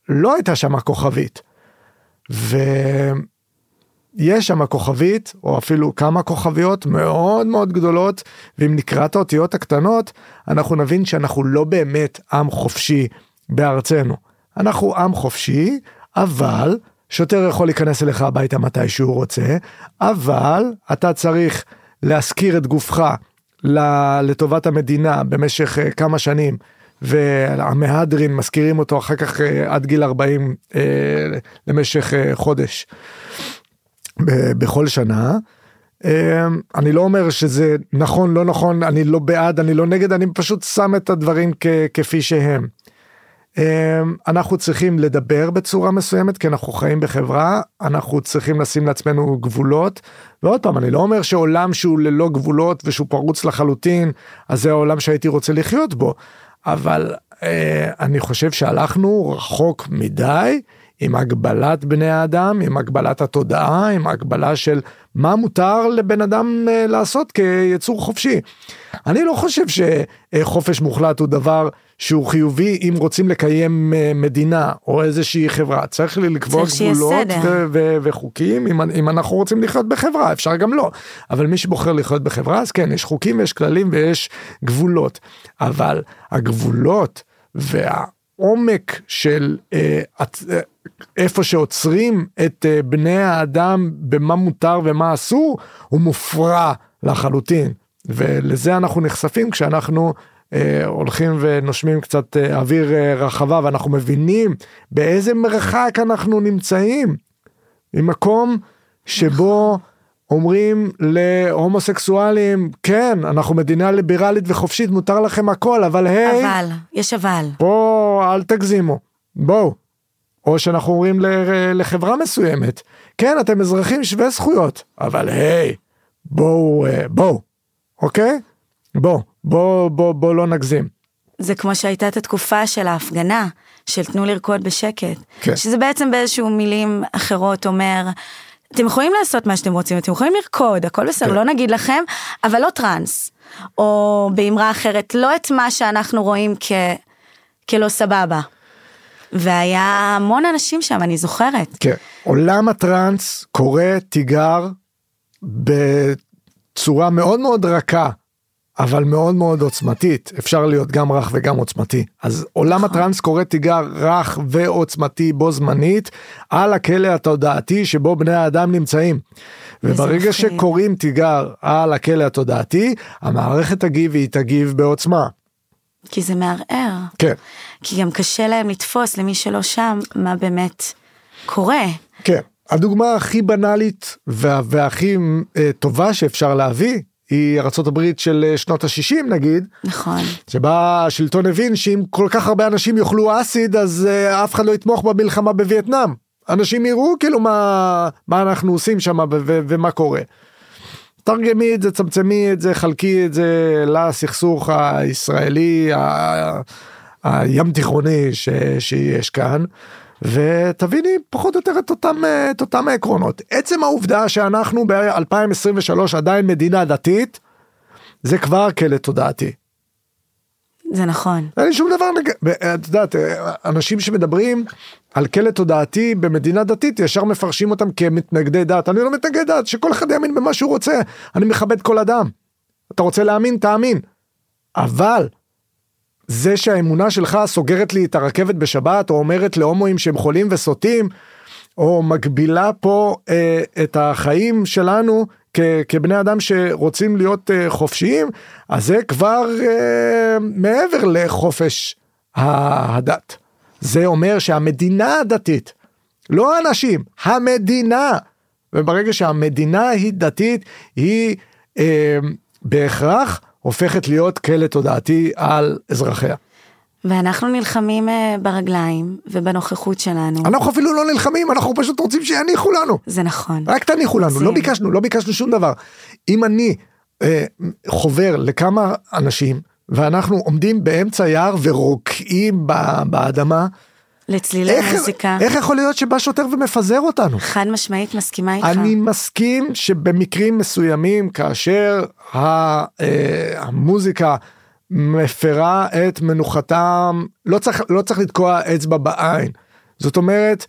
לא הייתה שם כוכבית. ויש שם כוכבית או אפילו כמה כוכביות מאוד מאוד גדולות ואם נקרא את האותיות הקטנות אנחנו נבין שאנחנו לא באמת עם חופשי בארצנו. אנחנו עם חופשי אבל שוטר יכול להיכנס אליך הביתה מתי שהוא רוצה אבל אתה צריך להשכיר את גופך לטובת המדינה במשך אה, כמה שנים והמהדרין מזכירים אותו אחר כך אה, עד גיל 40 אה, למשך חודש בכל שנה. אני לא אומר שזה נכון לא נכון אני לא בעד אני לא נגד אני פשוט שם את הדברים כפי שהם. אה, אנחנו צריכים לדבר בצורה מסוימת כי אנחנו חיים בחברה אנחנו צריכים לשים לעצמנו גבולות. ועוד פעם אני לא אומר שעולם שהוא ללא גבולות ושהוא פרוץ לחלוטין אז זה העולם שהייתי רוצה לחיות בו. אבל אה, אני חושב שהלכנו רחוק מדי עם הגבלת בני האדם עם הגבלת התודעה עם הגבלה של מה מותר לבן אדם אה, לעשות כיצור חופשי. אני לא חושב שחופש מוחלט הוא דבר שהוא חיובי אם רוצים לקיים אה, מדינה או איזושהי חברה צריך לי לקבוע צריך גבולות. ו- ו- וחוקים אם, אם אנחנו רוצים לחיות בחברה אפשר גם לא אבל מי שבוחר לחיות בחברה אז כן יש חוקים ויש כללים ויש גבולות אבל הגבולות והעומק של אה, את, אה, איפה שעוצרים את אה, בני האדם במה מותר ומה אסור הוא מופרע לחלוטין ולזה אנחנו נחשפים כשאנחנו אה, הולכים ונושמים קצת אה, אוויר אה, רחבה ואנחנו מבינים באיזה מרחק אנחנו נמצאים ממקום שבו אומרים להומוסקסואלים כן אנחנו מדינה ליברלית וחופשית מותר לכם הכל אבל היי אבל, יש אבל. בוא אל תגזימו בואו. או שאנחנו אומרים לחברה מסוימת כן אתם אזרחים שווי זכויות אבל היי בואו אה, בואו אוקיי בוא בוא בוא בוא לא נגזים. זה כמו שהייתה את התקופה של ההפגנה, של תנו לרקוד בשקט. כן. שזה בעצם באיזשהו מילים אחרות אומר, אתם יכולים לעשות מה שאתם רוצים, אתם יכולים לרקוד, הכל בסדר, כן. לא נגיד לכם, אבל לא טראנס. או באמרה אחרת, לא את מה שאנחנו רואים כ... כלא סבבה. והיה המון אנשים שם, אני זוכרת. כן. עולם הטראנס קורא תיגר בצורה מאוד מאוד רכה. אבל מאוד מאוד עוצמתית אפשר להיות גם רך וגם עוצמתי אז עולם הטראנס קורא תיגר רך ועוצמתי בו זמנית על הכלא התודעתי שבו בני האדם נמצאים. וברגע. שקוראים תיגר על הכלא התודעתי המערכת תגיב והיא תגיב בעוצמה. כי זה מערער. כן. כי גם קשה להם לתפוס למי שלא שם, מה באמת קורה. כן, הדוגמה הכי בנאלית וה, והכי אה, טובה שאפשר להביא היא ארה"ב של אה, שנות ה-60 נגיד, נכון. שבה השלטון הבין שאם כל כך הרבה אנשים יאכלו אסיד אז אה, אף אחד לא יתמוך במלחמה בווייטנאם. אנשים יראו כאילו מה, מה אנחנו עושים שם ומה קורה. תרגמי את זה, צמצמי את זה, חלקי את זה לסכסוך הישראלי ה- הים תיכוני ש- שיש כאן. ותביני פחות או יותר את אותם, את אותם העקרונות. עצם העובדה שאנחנו ב-2023 עדיין מדינה דתית, זה כבר כלא תודעתי. זה נכון. אין לי שום דבר, נג... את יודעת, אנשים שמדברים על כלא תודעתי במדינה דתית, ישר מפרשים אותם כמתנגדי דת. אני לא מתנגד דת, שכל אחד יאמין במה שהוא רוצה, אני מכבד כל אדם. אתה רוצה להאמין, תאמין. אבל, זה שהאמונה שלך סוגרת לי את הרכבת בשבת, או אומרת להומואים שהם חולים וסוטים, או מגבילה פה אה, את החיים שלנו כ, כבני אדם שרוצים להיות אה, חופשיים, אז זה כבר אה, מעבר לחופש הדת. זה אומר שהמדינה הדתית, לא האנשים, המדינה, וברגע שהמדינה היא דתית, היא אה, בהכרח הופכת להיות כלא תודעתי על אזרחיה. ואנחנו נלחמים אה, ברגליים ובנוכחות שלנו. אנחנו אפילו לא נלחמים, אנחנו פשוט רוצים שיניחו לנו. זה נכון. רק תניחו לנו, לא ביקשנו, לא ביקשנו שום דבר. אם אני אה, חובר לכמה אנשים, ואנחנו עומדים באמצע יער ורוקעים באדמה, לצלילי איך, מוזיקה. איך יכול להיות שבא שוטר ומפזר אותנו? חד משמעית מסכימה איתך. אני מסכים שבמקרים מסוימים, כאשר ה, אה, המוזיקה מפרה את מנוחתם, לא צריך, לא צריך לתקוע אצבע בעין. זאת אומרת,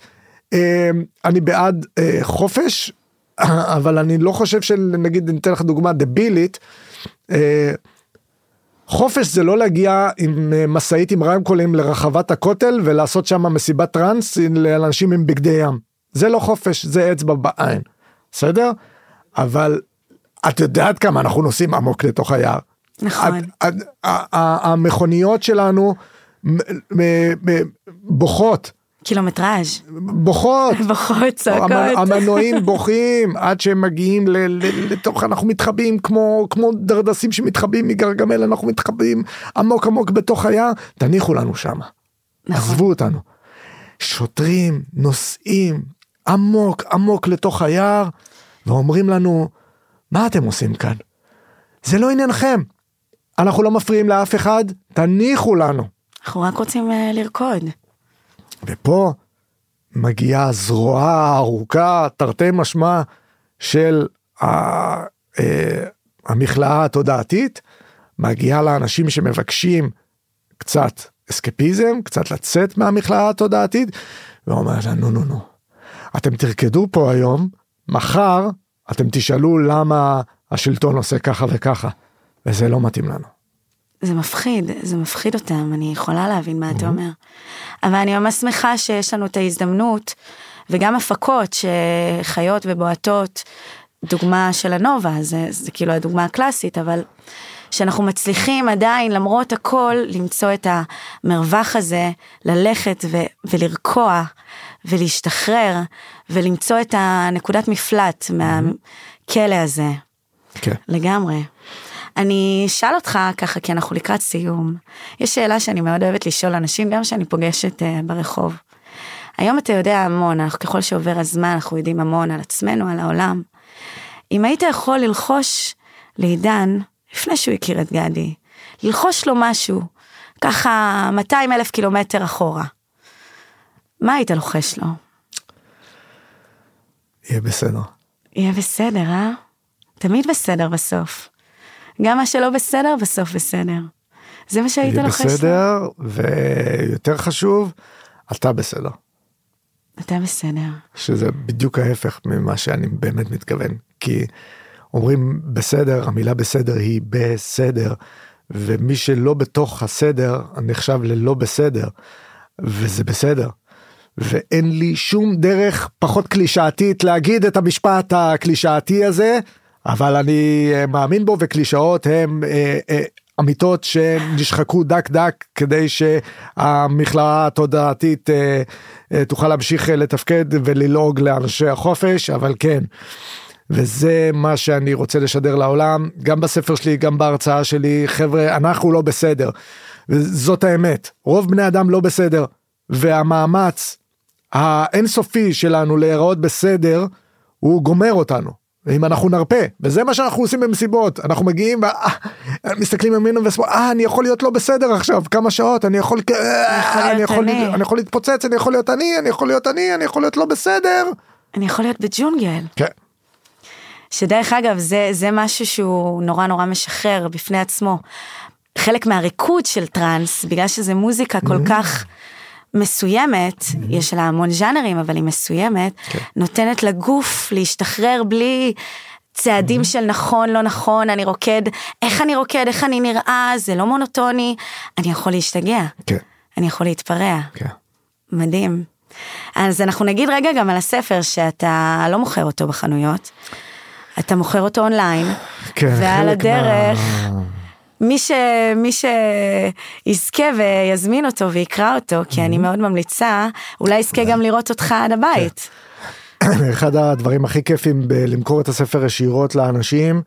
אה, אני בעד אה, חופש, אבל אני לא חושב שנגיד, אני אתן לך דוגמה דבילית, אה, חופש זה לא להגיע עם משאית עם רמקולים לרחבת הכותל ולעשות שם מסיבת טראנס לאנשים עם בגדי ים. זה לא חופש, זה אצבע בעין. בסדר? אבל את יודעת כמה אנחנו נוסעים עמוק לתוך היער. נכון. המכוניות שלנו בוכות. קילומטראז'. בוכות. בוכות, צועקות. המנועים בוכים עד שהם מגיעים לתוך, אנחנו מתחבאים כמו, כמו דרדסים שמתחבאים מגרגמל, אנחנו מתחבאים עמוק עמוק בתוך היער, תניחו לנו שמה. נכון. עזבו אותנו. שוטרים נוסעים עמוק עמוק לתוך היער ואומרים לנו, מה אתם עושים כאן? זה לא עניינכם. אנחנו לא מפריעים לאף אחד, תניחו לנו. אנחנו רק רוצים uh, לרקוד. ופה מגיעה הזרוע הארוכה, תרתי משמע, של ה, אה, המכלאה התודעתית, מגיעה לאנשים שמבקשים קצת אסקפיזם, קצת לצאת מהמכלאה התודעתית, ואומרת לה, נו נו נו, אתם תרקדו פה היום, מחר אתם תשאלו למה השלטון עושה ככה וככה, וזה לא מתאים לנו. זה מפחיד, זה מפחיד אותם, אני יכולה להבין מה אתה אומר. אבל אני ממש שמחה שיש לנו את ההזדמנות, וגם הפקות שחיות ובועטות, דוגמה של הנובה, זה, זה כאילו הדוגמה הקלאסית, אבל שאנחנו מצליחים עדיין, למרות הכל, למצוא את המרווח הזה, ללכת ו- ולרקוע ולהשתחרר, ולמצוא את הנקודת מפלט מהכלא הזה. כן. לגמרי. אני אשאל אותך ככה, כי אנחנו לקראת סיום. יש שאלה שאני מאוד אוהבת לשאול אנשים, גם שאני פוגשת uh, ברחוב. היום אתה יודע המון, אנחנו ככל שעובר הזמן, אנחנו יודעים המון על עצמנו, על העולם. אם היית יכול ללחוש לעידן, לפני שהוא הכיר את גדי, ללחוש לו משהו, ככה 200 אלף קילומטר אחורה, מה היית לוחש לו? יהיה בסדר. יהיה בסדר, אה? תמיד בסדר בסוף. גם מה שלא בסדר, בסוף בסדר. זה מה שהיית לוחש. בסדר, ויותר חשוב, אתה בסדר. אתה בסדר. שזה בדיוק ההפך ממה שאני באמת מתכוון. כי אומרים בסדר, המילה בסדר היא בסדר, ומי שלא בתוך הסדר נחשב ללא בסדר, וזה בסדר. ואין לי שום דרך פחות קלישאתית להגיד את המשפט הקלישאתי הזה, אבל אני אה, מאמין בו וקלישאות הם אה, אה, אמיתות שנשחקו דק דק כדי שהמכללה התודעתית תוכל להמשיך לתפקד וללעוג לאנשי החופש, אבל כן. וזה מה שאני רוצה לשדר לעולם, גם בספר שלי, גם בהרצאה שלי, חבר'ה, אנחנו לא בסדר. זאת האמת, רוב בני אדם לא בסדר, והמאמץ האינסופי שלנו להיראות בסדר, הוא גומר אותנו. אם אנחנו נרפה וזה מה שאנחנו עושים במסיבות אנחנו מגיעים ומסתכלים ימינו ושמאל אה אני יכול להיות לא בסדר עכשיו כמה שעות אני יכול אה, אני יכול אני. אני יכול להתפוצץ אני יכול להיות אני אני יכול להיות אני אני יכול להיות לא בסדר. אני יכול להיות בג'ונגל. כן. שדרך אגב, זה, זה משהו שהוא נורא נורא משחרר בפני עצמו. חלק מהריקוד של טראנס, בגלל שזה מוזיקה כל כך מסוימת, יש לה המון ז'אנרים, אבל היא מסוימת, נותנת לגוף להשתחרר בלי צעדים של נכון, לא נכון, אני רוקד, איך אני רוקד, איך אני נראה, זה לא מונוטוני, אני יכול להשתגע, כן. אני יכול להתפרע. כן. מדהים. אז אנחנו נגיד רגע גם על הספר שאתה לא מוכר אותו בחנויות, אתה מוכר אותו אונליין, כן, ועל הדרך, מה- מי, ש... מי שיזכה ויזמין אותו ויקרא אותו, כי אני מאוד ממליצה, אולי יזכה גם לראות אותך עד הבית. אחד הדברים הכי כיפים בלמכור את הספר ישירות לאנשים.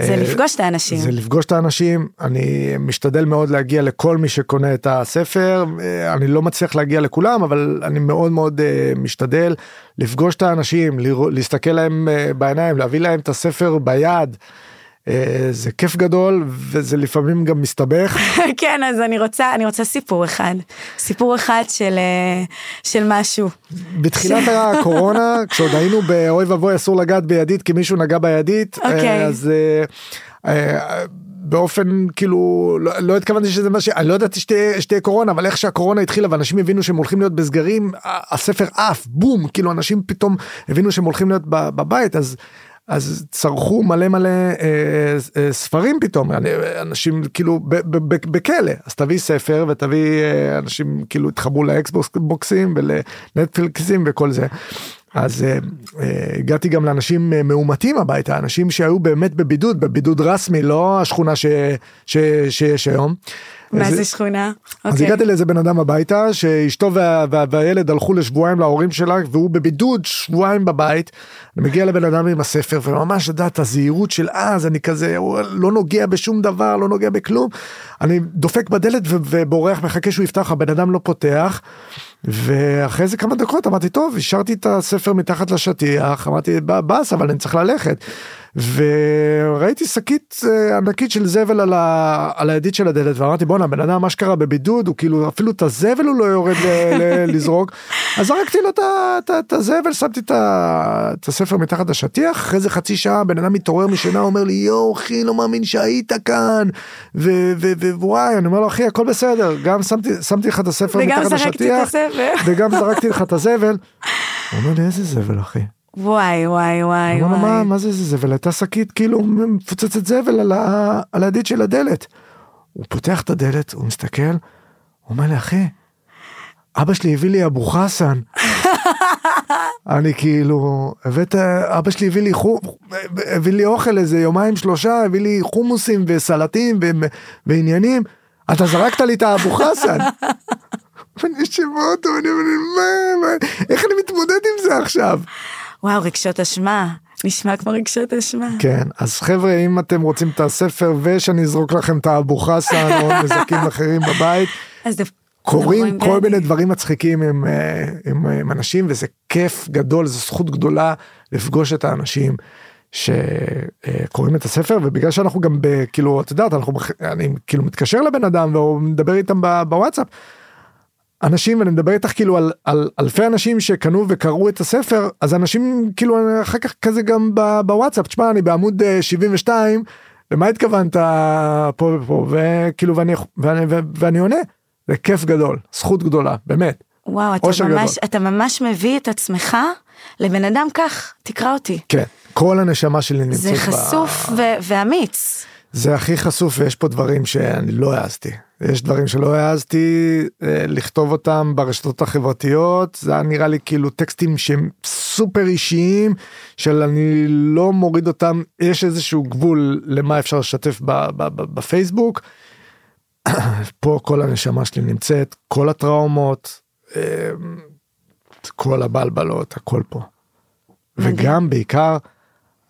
זה אה, לפגוש את האנשים. זה לפגוש את האנשים, אני משתדל מאוד להגיע לכל מי שקונה את הספר, אה, אני לא מצליח להגיע לכולם, אבל אני מאוד מאוד אה, משתדל לפגוש את האנשים, להסתכל להם בעיניים, להביא להם את הספר ביד. אה, זה כיף גדול וזה לפעמים גם מסתבך. כן, אז אני רוצה, אני רוצה סיפור אחד. סיפור אחד של, אה, של משהו. בתחילת הקורונה כשעוד היינו באוי ואבוי אסור לגעת בידית כי מישהו נגע בידית אה, אוקיי. אז באופן כאילו לא, לא התכוונתי שזה מה ש... אני לא ידעתי שתהיה, שתהיה קורונה אבל איך שהקורונה התחילה ואנשים הבינו שהם הולכים להיות בסגרים הספר עף בום כאילו אנשים פתאום הבינו שהם הולכים להיות בבית אז. אז צרכו מלא מלא אה, אה, ספרים פתאום אנשים כאילו בכלא אז תביא ספר ותביא אה, אנשים כאילו התחברו לאקסבוקס בוקסים ולנטפליקסים וכל זה. אז אה, אה, הגעתי גם לאנשים אה, מאומתים הביתה אנשים שהיו באמת בבידוד בבידוד רסמי לא השכונה ש, ש, שיש היום. מה זה שכונה? אז אוקיי. הגעתי לאיזה בן אדם הביתה שאשתו וה, וה, והילד הלכו לשבועיים להורים שלה והוא בבידוד שבועיים בבית. אני מגיע לבן אדם עם הספר וממש לדעת הזהירות של אז אני כזה לא נוגע בשום דבר לא נוגע בכלום. אני דופק בדלת ובורח מחכה שהוא יפתח הבן אדם לא פותח. ואחרי זה כמה דקות אמרתי טוב השארתי את הספר מתחת לשטיח אמרתי "ב- באס אבל אני צריך ללכת. וראיתי שקית אה, ענקית של זבל על, ה... על הידית של הדלת ואמרתי בואנה בן אדם אשכרה בבידוד הוא כאילו אפילו את הזבל הוא לא יורד ל... ל... לזרוק אז זרקתי לו את את את הזבל שמתי את. את הספר מתחת לשטיח אחרי זה חצי שעה בן אדם מתעורר משינה אומר לי יואו אחי לא מאמין שהיית כאן ו- ו- ו- ווואי אני אומר לו אחי הכל בסדר גם שמתי שמתי לך את הספר מתחת הספר. וגם זרקתי לך את הזבל. הוא אומר לי איזה זבל אחי. וואי, וואי, וואי, אני לו, מה, וואי. מה זה זה זבל? הייתה שקית כאילו מפוצצת זבל על, ה, על הידית של הדלת. הוא פותח את הדלת, הוא מסתכל, הוא אומר לי, אחי, אבא שלי הביא לי אבו חסן. אני כאילו, הבאת, אבא שלי הביא לי, חו, הביא לי אוכל איזה יומיים שלושה, הביא לי חומוסים וסלטים ו, ועניינים. אתה זרקת לי את האבו חסן. אני יושב באוטו ואני אומר, מה, מה, איך אני מתמודד עם זה עכשיו? וואו, רגשות אשמה. נשמע כמו רגשות אשמה. כן, אז חבר'ה, אם אתם רוצים את הספר ושאני אזרוק לכם את האבו חסן או נזקים אחרים בבית, קורים כל. מיני דברים מצחיקים עם, אה, עם, עם אנשים וזה כיף גדול, זו זכות גדולה לפגוש את האנשים. שקוראים את הספר ובגלל שאנחנו גם כאילו את יודעת אנחנו אני כאילו מתקשר לבן אדם ומדבר איתם בוואטסאפ. אנשים ואני מדבר איתך כאילו על, על אלפי אנשים שקנו וקראו את הספר אז אנשים כאילו אחר כך כזה גם ב- בוואטסאפ תשמע אני בעמוד אה, 72 למה התכוונת פה ופה וכאילו ואני ואני, ואני, ואני עונה זה כיף גדול זכות גדולה באמת וואו, אתה ממש, גדול. אתה ממש מביא את עצמך לבן אדם כך, תקרא אותי. כן כל הנשמה שלי נמצאת זה ב- חשוף ו- ואמיץ. זה הכי חשוף ויש פה דברים שאני לא העזתי יש דברים שלא העזתי אה, לכתוב אותם ברשתות החברתיות זה היה נראה לי כאילו טקסטים שהם סופר אישיים של אני לא מוריד אותם יש איזשהו גבול למה אפשר לשתף ב- ב- ב- בפייסבוק. פה כל הנשמה שלי נמצאת כל הטראומות אה, כל הבלבלות הכל פה. מדהים. וגם בעיקר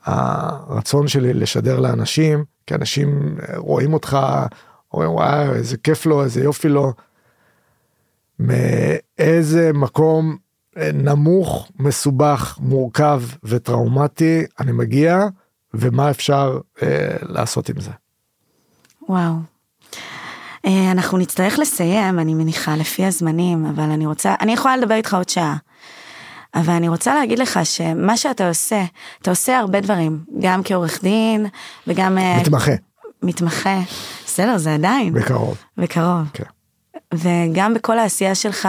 הרצון שלי לשדר לאנשים כי אנשים רואים אותך אומרים וואי איזה כיף לו איזה יופי לו. מאיזה מקום אה, נמוך, מסובך, מורכב וטראומטי, אני מגיע, ומה אפשר אה, לעשות עם זה. וואו. אה, אנחנו נצטרך לסיים, אני מניחה, לפי הזמנים, אבל אני רוצה, אני יכולה לדבר איתך עוד שעה. אבל אני רוצה להגיד לך שמה שאתה עושה, אתה עושה הרבה דברים, גם כעורך דין וגם... אה, מתמחה, מתמחה. בסדר, זה עדיין. בקרוב. בקרוב. כן. וגם בכל העשייה שלך,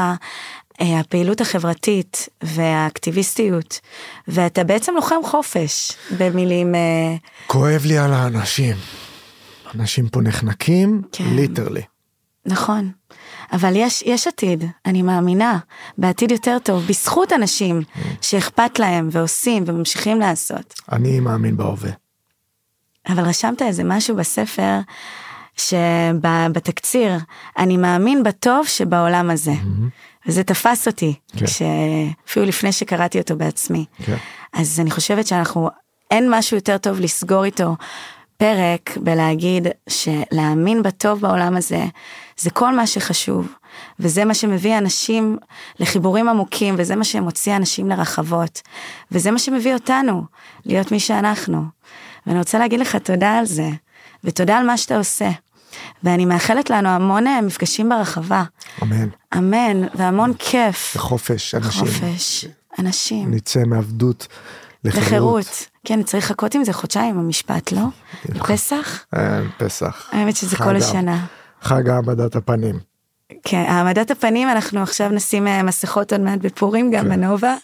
אה, הפעילות החברתית והאקטיביסטיות, ואתה בעצם לוחם חופש, במילים... אה, כואב לי על האנשים. אנשים פה נחנקים, כן. ליטרלי. נכון. אבל יש, יש עתיד, אני מאמינה, בעתיד יותר טוב, בזכות אנשים שאכפת להם ועושים וממשיכים לעשות. אני מאמין בהווה. אבל רשמת איזה משהו בספר, שבתקציר, אני מאמין בטוב שבעולם הזה. וזה תפס אותי, כן. אפילו לפני שקראתי אותו בעצמי. כן. אז אני חושבת שאנחנו, אין משהו יותר טוב לסגור איתו פרק בלהגיד שלהאמין בטוב בעולם הזה, זה כל מה שחשוב. וזה מה שמביא אנשים לחיבורים עמוקים, וזה מה שמוציא אנשים לרחבות. וזה מה שמביא אותנו להיות מי שאנחנו. ואני רוצה להגיד לך תודה על זה, ותודה על מה שאתה עושה. ואני מאחלת לנו המון אה, מפגשים ברחבה. אמן. אמן, והמון כיף. וחופש, אנשים. חופש, אנשים. נצא מעבדות לחירות. לחירות. כן, צריך לחכות עם זה חודשיים המשפט, לא? פסח? אה, פסח. האמת שזה כל השנה. חג העמדת הפנים. כן, העמדת הפנים, אנחנו עכשיו נשים אה, מסכות עוד מעט בפורים, גם כן. בנובה,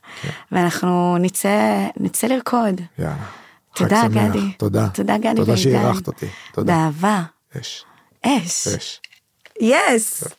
ואנחנו נצא, נצא לרקוד. יאללה. תודה. גדי. תודה. תודה, גדי תודה. שאירחת אותי. תודה. באהבה. אש. אש. אש. יס!